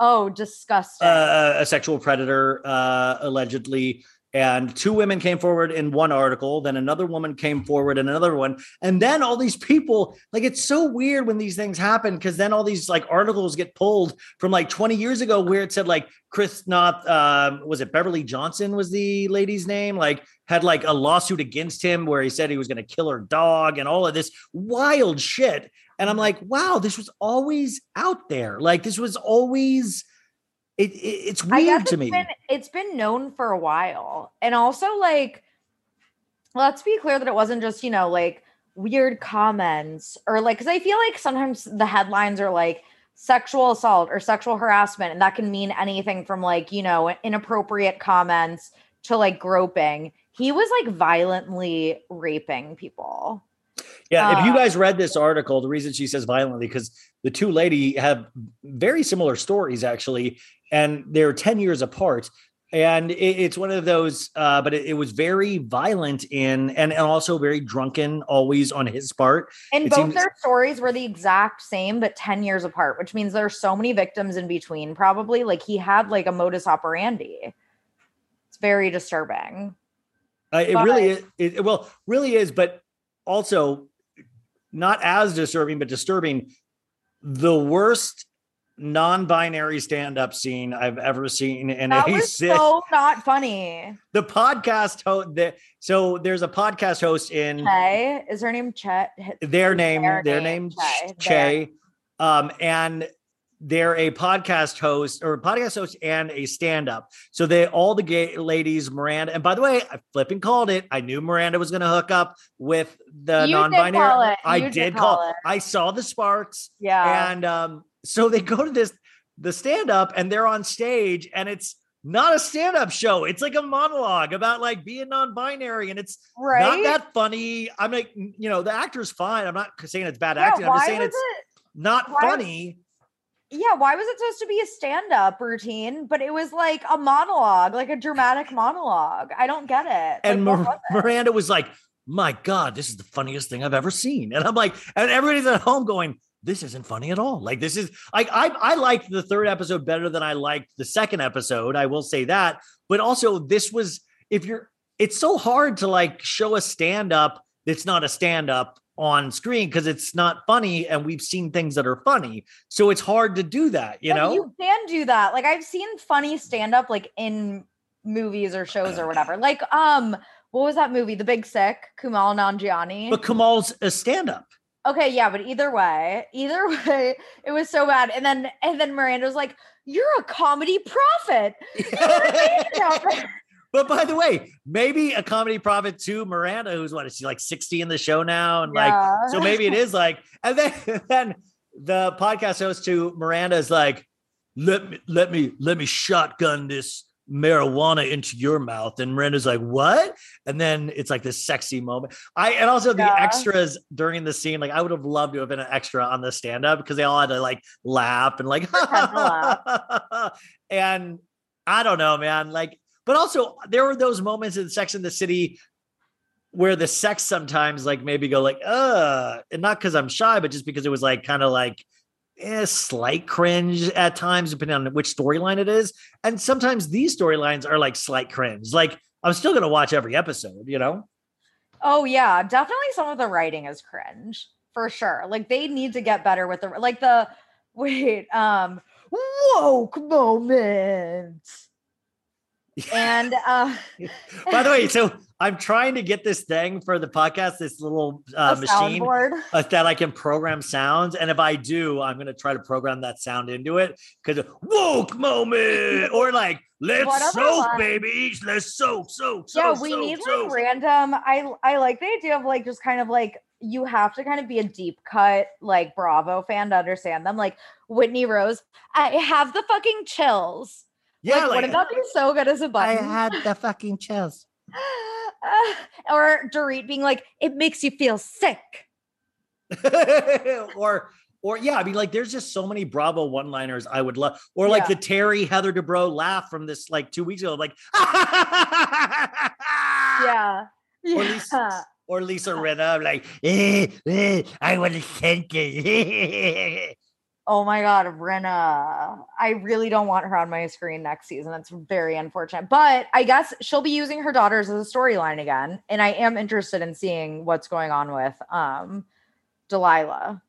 Oh, disgusting. uh, a sexual predator, uh, allegedly. And two women came forward in one article, then another woman came forward in another one. And then all these people, like, it's so weird when these things happen because then all these like articles get pulled from like 20 years ago where it said like Chris Noth, um, was it Beverly Johnson was the lady's name? Like, had like a lawsuit against him where he said he was going to kill her dog and all of this wild shit. And I'm like, wow, this was always out there. Like, this was always. It, it, it's weird it's to me. Been, it's been known for a while. And also, like, let's be clear that it wasn't just, you know, like weird comments or like, because I feel like sometimes the headlines are like sexual assault or sexual harassment, and that can mean anything from like, you know, inappropriate comments to like groping. He was like violently raping people. Yeah, if you Uh, guys read this article, the reason she says violently because the two lady have very similar stories actually, and they're ten years apart. And it, it's one of those, uh, but it, it was very violent in, and, and also very drunken, always on his part. And It both seems- their stories were the exact same, but 10 years apart, which means there's so many victims in between, probably. Like he had like a modus operandi. It's very disturbing. Uh, it really is. It- well, really is, but also not as disturbing, but disturbing. The worst non-binary stand-up scene I've ever seen in That a was so not funny. the podcast host. The, so there's a podcast host in Che, is her name Chet? their name, Their their name, name, Che, Che, um, and they're a podcast host or a podcast host and a stand-up. So they all the gay ladies, Miranda, and by the way, I flipping called it. I knew Miranda was going to hook up with the call it. I did, did call. call it. I saw the sparks, Yeah. and um, so they go to this the stand-up, and they're on stage, and it's not a stand-up show. It's like a monologue about like being non-binary, and it's right. not that funny. I'm like, you know, the actor's fine. I'm not saying it's bad yeah, acting. I'm just saying it's it? not why- funny. Yeah, why was it supposed to be a stand-up routine? But it was like a monologue, like a dramatic monologue. I don't get it. And Like, Mir- was it? Miranda was like, "My God, this is the funniest thing I've ever seen." And I'm like, and everybody's at home going, this isn't funny at all. Like this is like I I liked the third episode better than I liked the second episode. I will say that. But also this was if you're it's so hard to like show a stand up that's not a stand up on screen because it's not funny and we've seen things that are funny. So it's hard to do that, you But know? you can do that. Like I've seen funny stand up like in movies or shows or whatever. Like um, what was that movie? The Big Sick, Kumail Nanjiani. but Kumail's a stand up. Okay, yeah, but either way, either *laughs* way, it was so bad. And then and then Miranda was like, "You're a comedy prophet." *laughs* But by the way, maybe a comedy prophet to Miranda, who's what is she like 60 in the show now? And like, so maybe it is like, *laughs* and then then the podcast host to Miranda is like, let me let me let me shotgun this marijuana into your mouth. And Miranda's like, what? And then it's like this sexy moment. I and also the Yeah. extras during the scene, like I would have loved to have been an extra on the stand-up because they all had to like laugh and like laugh. *laughs* and I don't know, man. Like, but also there were those moments in Sex in the City where the sex sometimes like maybe go like, uh, and not because I'm shy, but just because it was like kind of like eh, slight cringe at times, depending on which storyline it is. And sometimes these storylines are like slight cringe. Like I'm still gonna watch every episode, you know? oh yeah, definitely some of the writing is cringe for sure. Like they need to get better with the like the *laughs* wait, um woke moment. And uh *laughs* By the way, so I'm trying to get this thing for the podcast, this little uh, machine uh, that I can program sounds. And if I do, I'm going to try to program that sound into it because woke moment or like, let's Whatever soak, baby. Let's soak, soak, soak. yeah, we soak, need soak. like random. I I like the idea of like just kind of like you have to kind of be a deep cut like Bravo fan to understand them. Like Whitney Rose, I have the fucking chills. Yeah, like, like, wouldn't that be so good as a button? I had the *laughs* fucking chills. or Dorit being like, it makes you feel sick. *laughs* or or yeah, I mean, like there's just so many Bravo one-liners I would love, or like Yeah. the Terry Heather Dubrow laugh from this like two weeks ago, like *laughs* Yeah. Or Lisa, or Lisa Rinna, like eh, eh, I want to thank you. Oh my god, Rinna. I really don't want her on my screen next season. That's very unfortunate. But I guess she'll be using her daughters as a storyline again. And I am interested in seeing what's going on with um Delilah.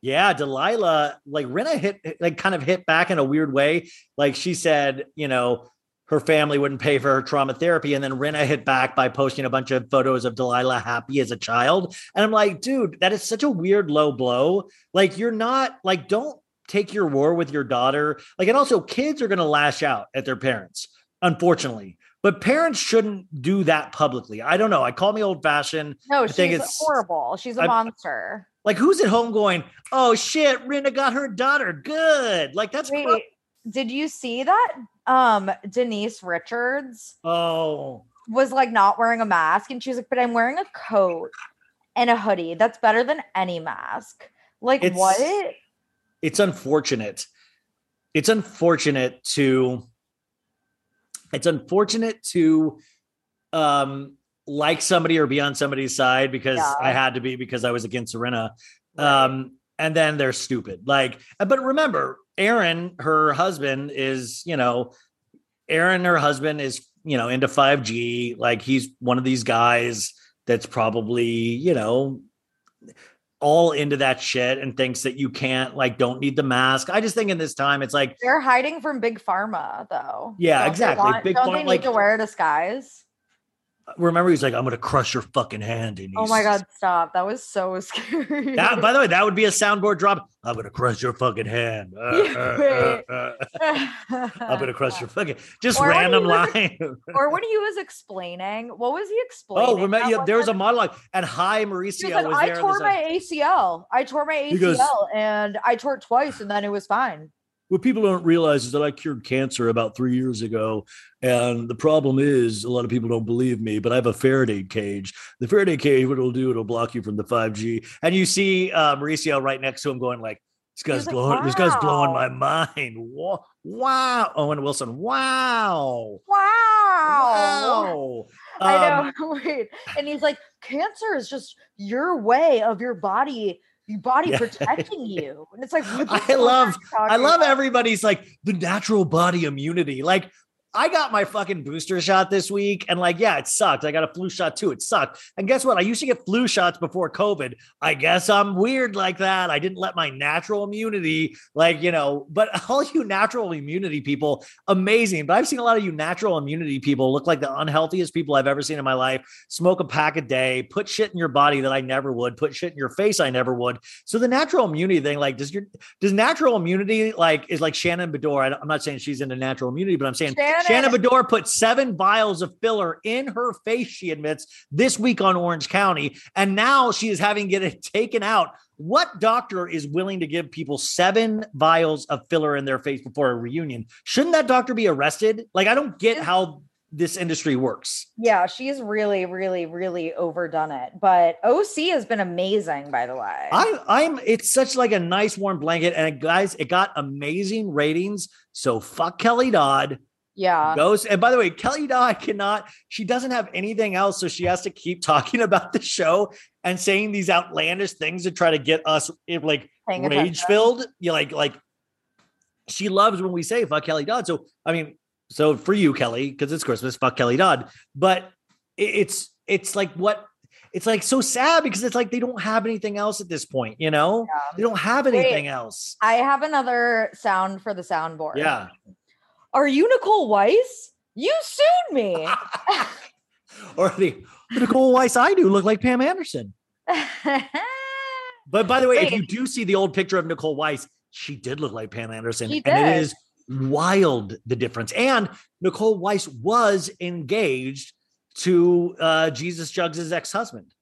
Yeah, Delilah, like Rinna hit like kind of hit back in a weird way. Like she said, you know, her family wouldn't pay for her trauma therapy. And then Rinna hit back by posting a bunch of photos of Delilah happy as a child. And I'm like, dude, that is such a weird low blow. Like, you're not like, don't take your war with your daughter. Like, and also kids are gonna lash out at their parents, unfortunately. But parents shouldn't do that publicly. I don't know. I call me old fashioned. No, I think she's it's- horrible. She's a I- monster. Like, who's at home going, oh shit, Rinna got her daughter. Good. Like, that's Wait. Did you see that? Um, Denise Richards Oh, was like not wearing a mask, and she was like, "But I'm wearing a coat and a hoodie. That's better than any mask." Like It's- what? it's unfortunate. It's unfortunate to it's unfortunate to um like somebody or be on somebody's side because Yeah. I had to be because I was against Serena. Right. Um and then they're stupid. Like but remember, Aaron, her husband is, you know, Aaron, her husband is, you know, into 5G. Like he's one of these guys that's probably, you know, all into that shit and thinks that you can't like don't need the mask. I just think in this time it's like They're hiding from big pharma, though. Yeah, Don't they exactly. want- Big don't Pharma, they need like- to wear a disguise? Remember he's like I'm gonna crush your fucking hand and Oh my god, stop! That was so *laughs* scary. That, by the way, that would be a soundboard drop. I'm gonna crush your fucking hand. Uh, uh, uh, uh. *laughs* I'm gonna crush your fucking *laughs* just Or random was- line. Or when he was explaining, what was he explaining? oh, remember, yeah, there was a monologue, and Hi Mauricio like, was I there. tore my ACL. I tore my He goes- ACL and I tore it twice and then it was fine. What people don't realize is that I cured cancer about three years ago. And the problem is, a lot of people don't believe me, but I have a Faraday cage. The Faraday cage, what it'll do, it'll block you from the 5G. And you see uh, Mauricio right next to him going like, this guy's like, blowing, this guy's blowing my mind. Wow. wow. Owen Wilson. Wow. Wow. Wow. I Um, know. *laughs* Wait. And he's like, cancer is just your way of your body, your body Yeah. protecting *laughs* you. And it's like, I love- I love everybody's like the natural body immunity. Like I got my fucking booster shot this week, and like, yeah, it sucked. I got a flu shot too. It sucked. And guess what? I used to get flu shots before COVID. I guess I'm weird like that. I didn't let my natural immunity, like, you know, but *laughs* all you natural immunity people, amazing. But I've seen a lot of you natural immunity people look like the unhealthiest people I've ever seen in my life. Smoke a pack a day, put shit in your body that I never would, put shit in your face I never would. So the natural immunity thing, like, does your does natural immunity like is like Shannon Beador? I'm not saying she's into natural immunity, but I'm saying Shannon. Shannon Beador put seven vials of filler in her face, she admits, this week on Orange County. And now she is having to get it taken out. What doctor is willing to give people seven vials of filler in their face before a reunion? Shouldn't that doctor be arrested? Like, I don't get how this industry works. Yeah, she's really, really, really overdone it. But OC has been amazing, by the way. I, I'm. It's such like a nice warm blanket, and it, guys, it got amazing ratings. So fuck Kelly Dodd. Yeah. goes. And by the way, Kelly Dodd cannot, she doesn't have anything else. So she has to keep *laughs* talking about the show and saying these outlandish things to try to get us like rage filled. You like, like she loves when we say fuck Kelly Dodd. So, I mean, so for you, Kelly, because it's Christmas, fuck Kelly Dodd. But it's, it's like what, it's like so sad because it's like they don't have anything else at this point, you know? Yeah. They don't have Wait. anything else. I have another sound for the soundboard. Yeah. Are you Nicole Weiss? You sued me. *laughs* or the Nicole Weiss I do look like Pam Anderson. *laughs* But by the way, if you do see the old picture of Nicole Weiss, she did look like Pam Anderson. And it is wild the difference. And Nicole Weiss was engaged to uh, Jesus Jugs' ex-husband.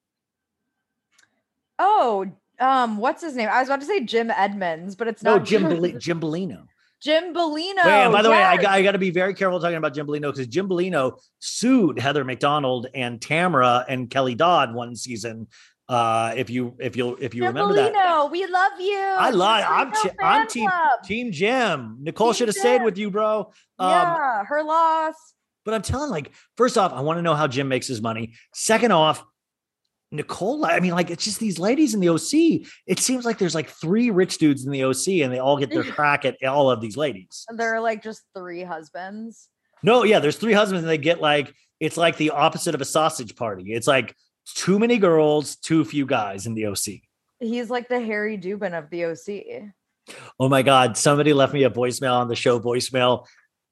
oh, um, what's his name? I was about to say Jim Edmonds, but it's No, not Jim Jim *laughs* Bellino. Jim Bellino. Wait, by the way, I got, I got to be very careful talking about Jim Bellino because Jim Bellino sued Heather McDonald and Tamara and Kelly Dodd one season. Uh, if you if you if you Jim remember that, Bellino, we love you. I love. I'm t- I'm team club. Team Jim. Nicole should have stayed with you, bro. Um, yeah, her loss. But I'm telling, like, first off, I want to know how Jim makes his money. Second off, Nicole. I mean, like, it's just these ladies in the OC. It seems like there's like three rich dudes in the OC, and they all get their *laughs* crack at all of these ladies. There are like just three husbands. No, yeah, there's three husbands, and they get like it's like the opposite of a sausage party. It's like too many girls, too few guys in the OC. He's like the Harry Dubin of the OC. Oh my God. Somebody left me a voicemail on the show voicemail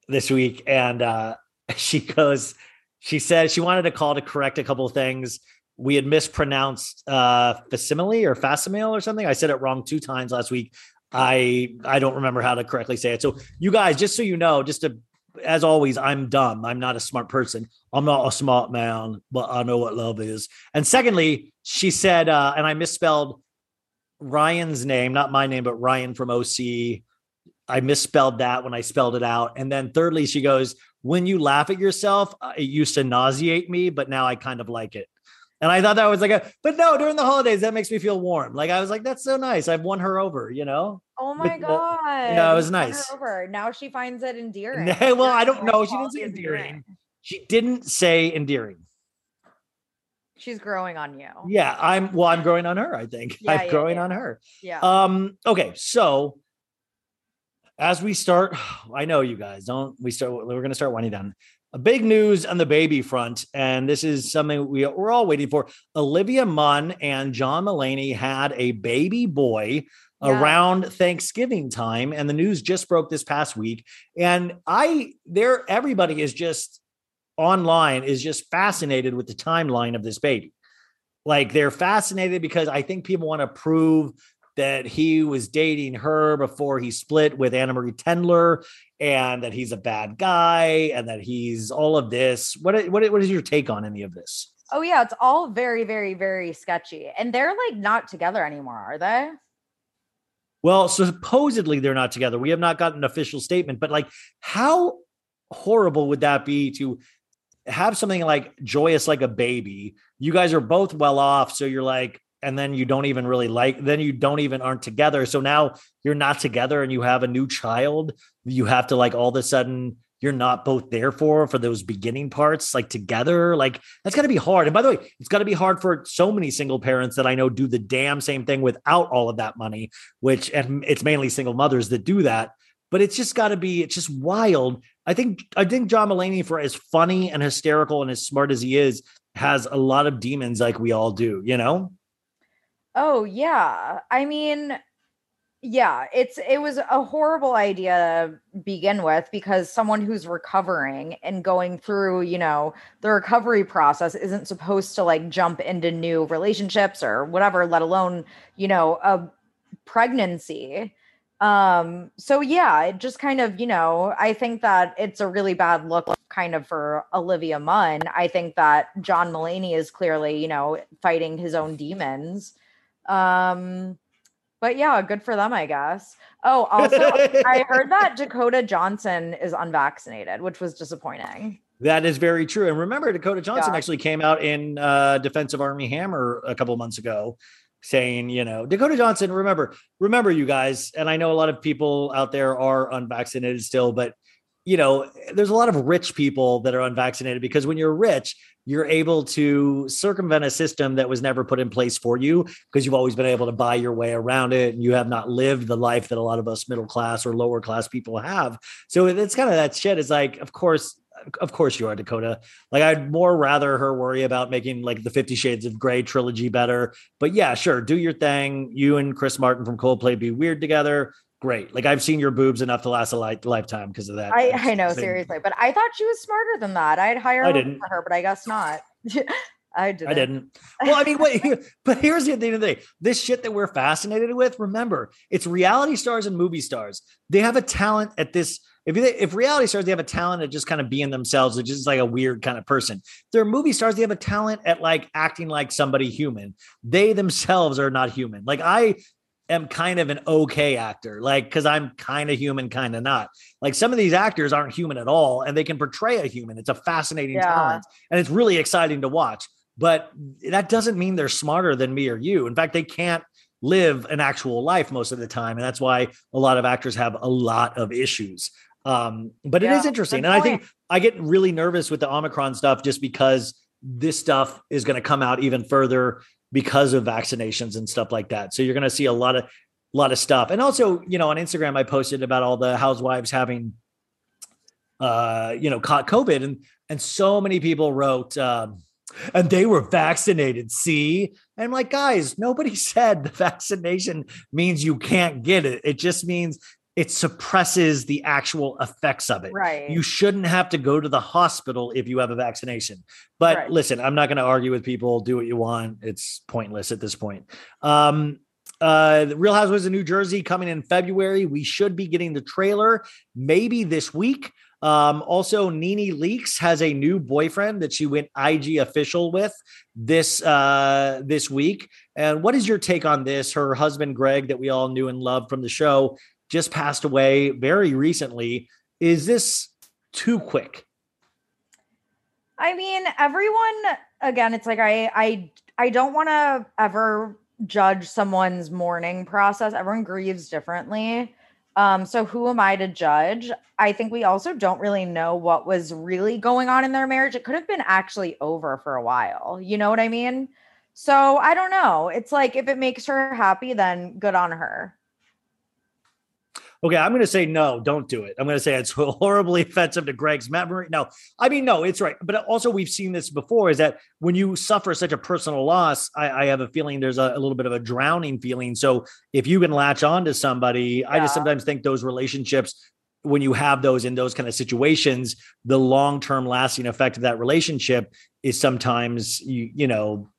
this week. And uh, *laughs* she goes, she said she wanted to call to correct a couple of things. We had mispronounced uh, facsimile or facsimile or something. I said it wrong two times last week. I I don't remember how to correctly say it. So you guys, just so you know, just to as always, I'm dumb. I'm not a smart person. I'm not a smart man, but I know what love is. And secondly, she said, uh, and I misspelled Ryan's name, not my name, but Ryan from OC. I misspelled that when I spelled it out. And then thirdly, she goes, When you laugh at yourself, uh, it used to nauseate me, but now I kind of like it. And I thought that was like a, but no, during the holidays, that makes me feel warm. Like I was like, that's so nice. I've won her over, you know? Oh my god! *laughs* yeah, it was You won her nice. Over. Now she finds it *laughs* endearing. well, I don't know. She didn't say endearing. She didn't say endearing. She's growing on you. Yeah, I'm well, I'm growing on her, I think. *laughs* Yeah, I'm yeah, growing yeah. on her. Yeah. Um, okay, so as we start, *sighs* I know you guys don't we start we're gonna start winding down. A big news on the baby front, and this is something we, we're all waiting for. Olivia Munn and John Mulaney had a baby boy Yeah. around Thanksgiving time, and the news just broke this past week. And I there everybody is just online is just fascinated with the timeline of this baby. Like they're fascinated because I think people want to prove that he was dating her before he split with Anna Marie Tendler and that he's a bad guy and that he's all of this. What what what is your take on any of this? oh yeah, it's all very, very, very sketchy. And they're like not together anymore, are they? Well, supposedly they're not together. We have not gotten an official statement, but like how horrible would that be to have something like joyous like a baby? You guys are both well off, so you're like and then you don't even really like then you don't even aren't together. So now you're not together and you have a new child. You have to like all of a sudden you're not both there for for those beginning parts like together. Like that's got to be hard. And by the way it's got to be hard for so many single parents that i know do the damn same thing without all of that money which and it's mainly single mothers that do that. But it's just got to be it's just wild. I think i think john mulaney for as funny and hysterical and as smart as he is has a lot of demons like we all do you know Oh yeah. I mean, yeah, it's it was a horrible idea to begin with because someone who's recovering and going through, you know, the recovery process isn't supposed to like jump into new relationships or whatever, let alone, you know, a pregnancy. Um so yeah, it just kind of, you know, I think that it's a really bad look kind of for Olivia Munn. I think that John Mulaney is clearly, you know, fighting his own demons. Um but yeah, good for them, I guess. Oh, also, I *laughs* heard that Dakota Johnson is unvaccinated, which was disappointing. That is very true. And remember, Dakota Johnson Yeah. actually came out in uh, Defense of Armie Hammer a couple months ago saying, you know, Dakota Johnson, remember, remember you guys, and I know a lot of people out there are unvaccinated still, but you know, there's a lot of rich people that are unvaccinated because when you're rich, you're able to circumvent a system that was never put in place for you because you've always been able to buy your way around it and you have not lived the life that a lot of us middle class or lower class people have. So it's kind of that shit. Is like, of course, of course you are Dakota. Like I'd more rather her worry about making like the 50 Shades of Grey trilogy better. But yeah, sure, do your thing. You and Chris Martin from Coldplay be weird together. Great. Like I've seen your boobs enough to last a li- lifetime because of that. I, I know, thing. seriously, but I thought she was smarter than that. I'd hire I her didn't. for her, but I guess not. *laughs* I didn't. I didn't. Well, I mean, wait, *laughs* here, but here's the thing of the day. This shit that we're fascinated with, remember, it's reality stars and movie stars. They have a talent at this. If you, if reality stars, they have a talent at just kind of being themselves, which is like a weird kind of person. They're movie stars, they have a talent at like acting like somebody human. They themselves are not human. Like I am kind of an okay actor, like because I'm kind of human, kind of not. Like some of these actors aren't human at all, and they can portray a human. It's a fascinating Yeah. talent, and it's really exciting to watch but that doesn't mean they're smarter than me or you. In fact, they can't live an actual life most of the time. And that's why a lot of actors have a lot of issues. Um, but it Yeah, is interesting. And I think. I get really nervous with the Omicron stuff just because this stuff is going to come out even further because of vaccinations and stuff like that. So you're going to see a lot of, a lot of stuff. And also, you know, on Instagram, I posted about all the housewives having, uh, you know, caught COVID and, and so many people wrote, um, and they were vaccinated. See, and I'm like, guys, nobody *laughs* said the vaccination means you can't get it. It just means it suppresses the actual effects of it. Right. You shouldn't have to go to the hospital if you have a vaccination. But Right. listen, I'm not going to argue with people. Do what you want. It's pointless at this point. Um, uh, the Real Housewives of New Jersey coming in February. We should be getting the trailer maybe this week. Um, also, NeNe Leakes has a new boyfriend that she went IG official with this uh this week. And what is your take on this? Her husband Greg, that we all knew and loved from the show, just passed away very recently. Is this too quick? I mean, everyone again, it's like I I I don't want to ever judge someone's mourning process. Everyone grieves differently. Um, so who am I to judge? I think we also don't really know what was really going on in their marriage. It could have been actually over for a while. You know what I mean? So I don't know. It's like if it makes her happy, then good on her. Okay, I'm going to say no. Don't do it. I'm going to say it's *laughs* horribly offensive to Greg's memory. No, I mean no, it's right. But also, we've seen this before. Is that when you suffer such a personal loss, I, I have a feeling there's a, a little bit of a drowning feeling. So if you can latch on to somebody, I just sometimes think those relationships. When you have those in those kind of situations, the long-term lasting effect of that relationship is sometimes you you know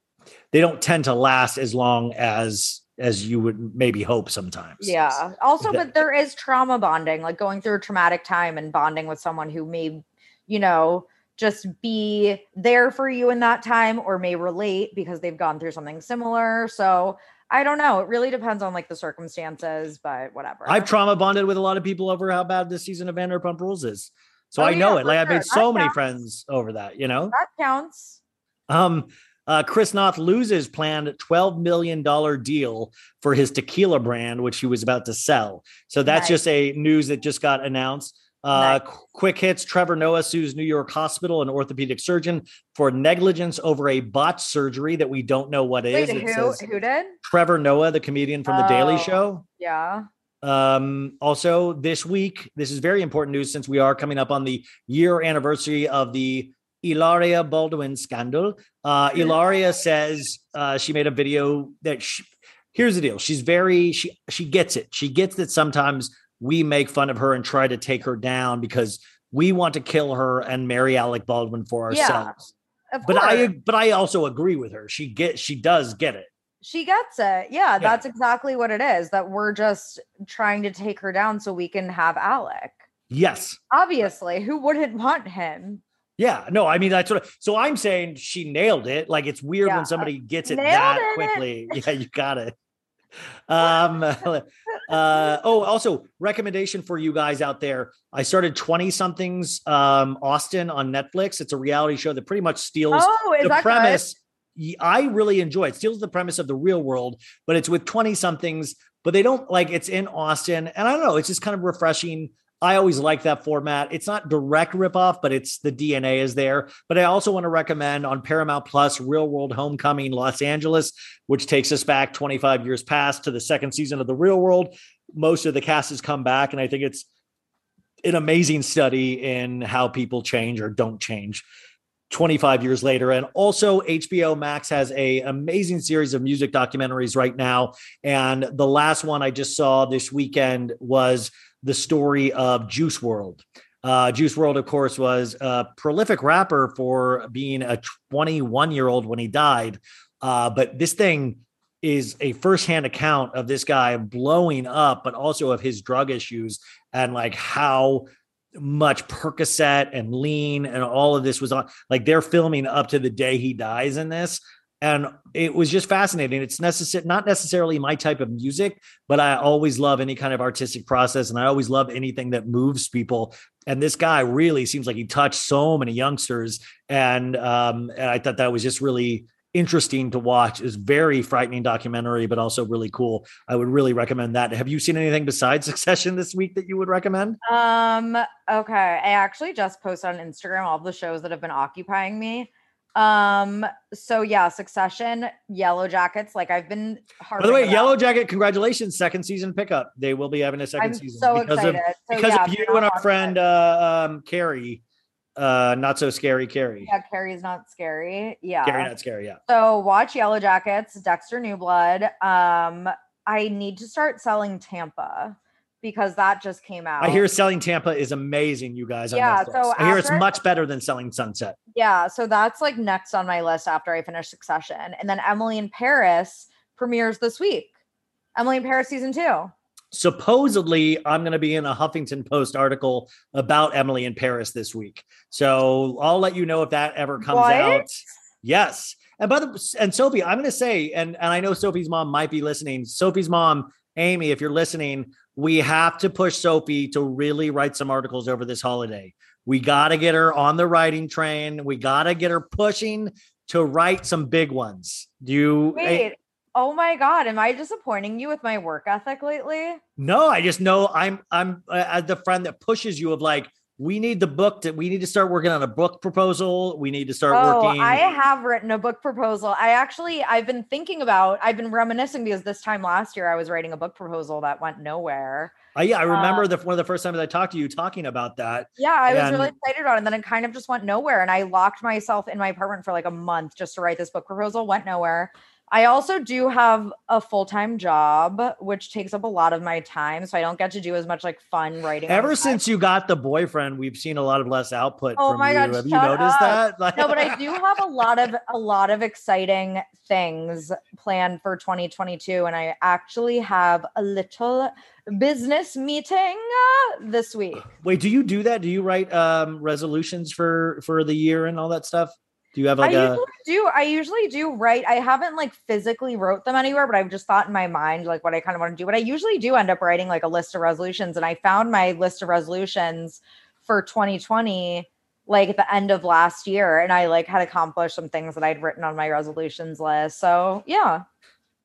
they don't tend to last as long as as you would maybe hope sometimes. Yeah. Also, but there is trauma bonding, like going through a traumatic time and bonding with someone who may, you know, just be there for you in that time or may relate because they've gone through something similar. So I don't know. It really depends on like the circumstances, but whatever. I've trauma bonded with a lot of people over how bad this season of Vanderpump Rules is. So Oh, I know yeah, it. Like I've made so That many counts. friends over that, you know? that counts. Um, uh, Chris Noth loses planned $12 million deal for his tequila brand, which he was about to sell. So that's Nice. just a news that just got announced. Uh, qu- quick hits Trevor Noah sues New York hospital and orthopedic surgeon for negligence over a botched surgery that we don't know what is. Wait, It who who did? Trevor Noah, the comedian from The Daily Oh. Show. Yeah. Um, also, this week, this is very important news since we are coming up on the year anniversary of the Hilaria Baldwin scandal. Uh, Hilaria says uh, she made a video that she, here's the deal. She's very she she gets it. She gets that sometimes we make fun of her and try to take her down because we want to kill her and marry Alec Baldwin for Yeah, ourselves. Of But course. I but I also agree with her. She get she does get it. she gets it. Yeah, that's exactly what it is. That we're just trying to take her down so we can have Alec. Yes. Obviously, who wouldn't want him? Yeah, no, I mean that's what. So I'm saying she nailed it. Like it's weird Yeah. when somebody gets it Nailed that it. quickly. *laughs* Yeah, you got it. Um. *laughs* uh, oh, also recommendation for you guys out there. I started Twenty Somethings. Um, Austin on Netflix. It's a reality show that pretty much steals Oh, the premise. I really enjoy it. Steals the premise of the real world, but it's with 20 somethings, but they don't like it's in Austin. And I don't know, it's just kind of refreshing. I always like that format. It's not direct ripoff, but it's the DNA is there. But I also want to recommend on Paramount Plus Real World Homecoming Los Angeles, which takes us back 25 years past to the second season of the Real World. Most of the cast has come back, and I think it's an amazing study in how people change or don't change. 25 years later and also HBO Max has a amazing series of music documentaries right now and the last one I just saw this weekend was the story of Juice WRLD. Uh, Juice WRLD, of course, was a prolific rapper for being a 21 year old when he died. Uh, but this thing is a firsthand account of this guy blowing up, but also of his drug issues and like how much Percocet and lean and all of this was on. Like they're filming up to the day he dies in this. And it was just fascinating. It's necessary, not necessarily my type of music, but I always love any kind of artistic process, and I always love anything that moves people. And this guy really seems like he touched so many youngsters, and um, and I thought that was just really interesting to watch. It's very frightening documentary, but also really cool. I would really recommend that. Have you seen anything besides *laughs* Succession this week that you would recommend? Um, okay. I actually just posted on Instagram all the shows that have been occupying me. Um, so yeah, Succession, Yellow Jackets, like I've been hard. By the way, harping Yellow Jacket, congratulations, second season pickup. They will be having a 2nd I'm season so because excited. of So, because yeah, of you and our friend uh um Carrie. Uh not so scary Carrie. Yeah, Carrie's not scary. Yeah. Carrie not scary, yeah. So watch Yellow Jackets, Dexter New Blood. Um, I need to start selling Tampa because that just came out. I hear selling Tampa is amazing, you guys. Yeah, so I hear it's much better than selling Sunset. Yeah, so that's like next on my list after I finish Succession. And then Emily in Paris premieres this week. Emily in Paris season two. Supposedly, I'm going to be in a Huffington Post article about Emily in Paris this week. So I'll let you know if that ever comes What? out. Yes. And by the and Sophie, I'm going to say, and and I know Sophie's mom might be listening. Sophie's mom, Amy, if you're listening, we have to push Sophie to really write some articles over this holiday. We got to get her on the writing train. We got to get her pushing to write some big ones. Do you? Wait, oh my God, am I disappointing you with my work ethic lately? No, I just know I'm I'm uh, the friend that pushes you of like we need the book that we need to start working on a book proposal. We need to start Oh, working. I have written a book proposal. I actually I've been thinking about I've been reminiscing because this time last year I was writing a book proposal that went nowhere. Uh, yeah, I remember uh, the one of the first times I talked to you talking about that. Yeah, I was really excited about it. And then it kind of just went nowhere. And I locked myself in my apartment for like a month just to write this book proposal, went nowhere. I also do have a full time job, which takes up a lot of my time. So I don't get to do as much like fun writing. Ever since you got the boyfriend, we've seen a lot of less output Oh from my. God, Have you noticed up. that? Like- *laughs* no, but I do have a lot of a lot of exciting things planned for 2022, and I actually have a little business meeting uh, this week. Wait, do you do that? Do you write um resolutions for for the year and all that stuff? Do you have like I a usually do. I usually do write. I haven't like physically wrote them anywhere, but I've just thought in my mind like what I kind of want to do. But I usually do end up writing like a list of resolutions, and I found my list of resolutions for 2020 like at the end of last year, and I like had accomplished some things that I'd written on my resolutions list. So yeah.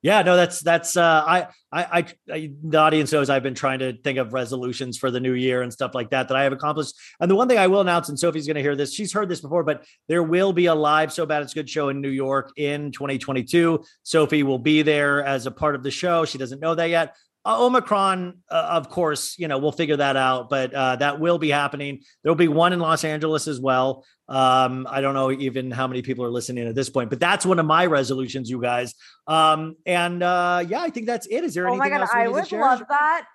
Yeah, no, that's that's uh I, I I the audience knows I've been trying to think of resolutions for the new year and stuff like that that I have accomplished. And the one thing I will announce, and Sophie's gonna hear this, she's heard this before, but there will be a live So Bad It's Good show in New York in 2022. Sophie will be there as a part of the show. She doesn't know that yet. Uh, Omicron, uh, of course, you know, we'll figure that out, but uh, that will be happening. There'll be one in Los Angeles as well. Um, I don't know even how many people are listening at this point, but that's one of my resolutions, you guys. Um, and uh, yeah, I think that's it. Is there Oh anything my god, else I would love that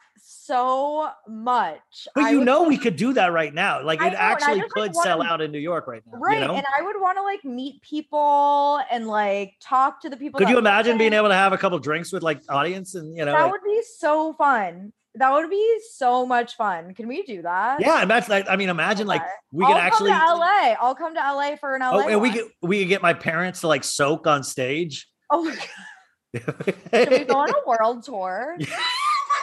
so much. But I you would know, we could do that right now. Like I it know, actually just, like, could sell wanna- out in New York right now. right, You know? and I would want to like meet people and like talk to the people. Could you imagine being able to have a couple drinks with like audience and you know? That like- would be so fun. That would be so much fun. Can we do that? yeah, imagine like I mean, imagine like Okay. we I'll could actually. come to LA. I'll come to LA for an LA. Oh, and we could we could get my parents to like soak on stage. Oh my god. *laughs* Should we go on a world tour? *laughs*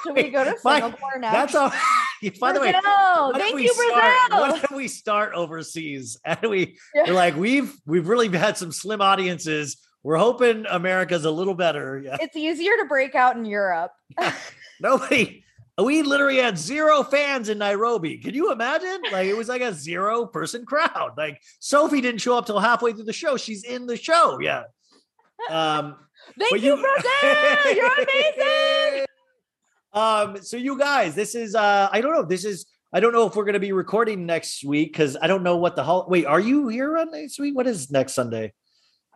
Should we go to *laughs* Singapore now? That's all. *laughs* By the way, Brazil. what if Thank you, start, Brazil. What if we start overseas *laughs* and we Yeah. we're like we've we've really had some slim audiences. We're hoping America's a little better. Yeah. It's easier to break out in Europe. Nobody. We literally had zero fans in Nairobi. Can you imagine? Like it was like a zero person crowd. Like Sophie didn't show up till halfway through the show. She's in the show. Yeah. Um, Thank but you, Brazil. You're amazing. Um, so you guys, this is uh I don't know. This is I don't know if we're gonna be recording next week because I don't know what the hol wait, are you here on next week? What is next Sunday?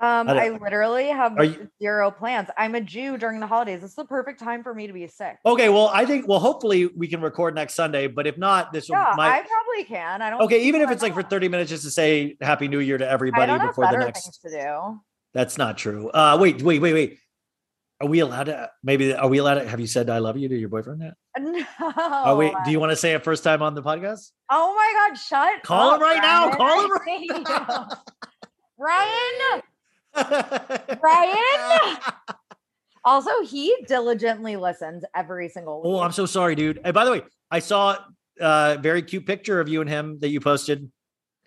Um, I I, literally have you- zero plans. I'm a Jew during the holidays. It's the perfect time for me to be sick. Okay, well, I think well, hopefully we can record next Sunday, but if not, this will yeah, might I probably can. I don't. okay, even if it's like for 30 minutes just to say happy new year to everybody before the next things to do. that's not true. Uh wait, wait, wait, wait. Are we allowed to maybe are we allowed to have you said I love you to your boyfriend yet? *laughs* No. Oh wait, do you want to say it first time on the podcast? Oh my God! Shut. Call him up, right now, Ryan. call him *laughs* hate. Ryan. *laughs* Ryan. Also, he diligently listens every single week. Oh, I'm so sorry, dude. And by the way, I saw a very cute picture of you and him that you posted.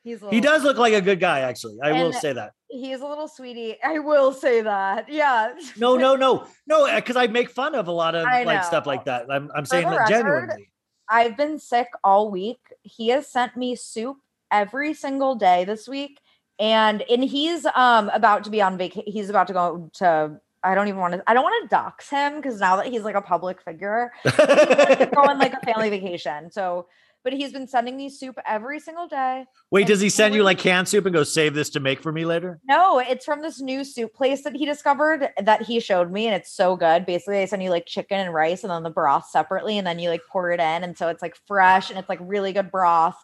He's a He does look like a good guy, actually. I will say that. He's a little sweetie. I will say that. Yeah. *laughs* No, no, no, no, because I make fun of a lot of like stuff like that. I'm, I'm For saying that record, genuinely. I've been sick all week. He has sent me soup every single day this week. And and he's um about to be on vacation. He's about to go to I don't even want to I don't want to dox him because now that he's like a public figure, he's like go on like a family vacation. So but he's been sending me soup every single day. Wait, and does he send you like canned soup and go save this to make for me later? No, it's from this new soup place that he discovered that he showed me, and it's so good. Basically, they send you like chicken and rice, and then the broth separately, and then you like pour it in, and so it's like fresh and it's like really good broth.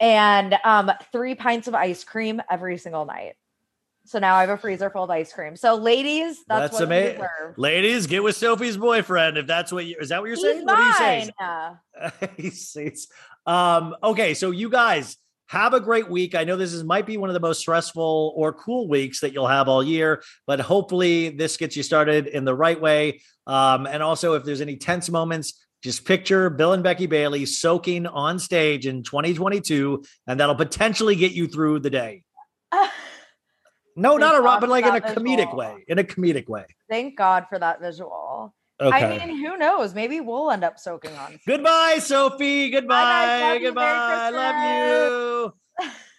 And um, three pints of ice cream every single night. So now I have a freezer full of ice cream. So, ladies, that's, That's what ama- you deserve. Ladies, get with Sophie's boyfriend if that's what you is that what you're He's saying? What are you saying? mine. *laughs* he says, um, okay, so you guys have a great week. I know this is might be one of the most stressful or cool weeks that you'll have all year, but hopefully this gets you started in the right way. Um, and also, if there's any tense moments, just picture Bill and Becky Bailey soaking on stage in 2022, and that'll potentially get you through the day. *laughs* No, not a rock, but like in a comedic visual. way. In a comedic way. Thank God for that visual. Okay. I mean, who knows? Maybe we'll end up soaking on. Goodbye, Sophie. Goodbye. guys. Love you. Merry Goodbye. Love you. *laughs*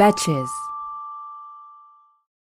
Betches.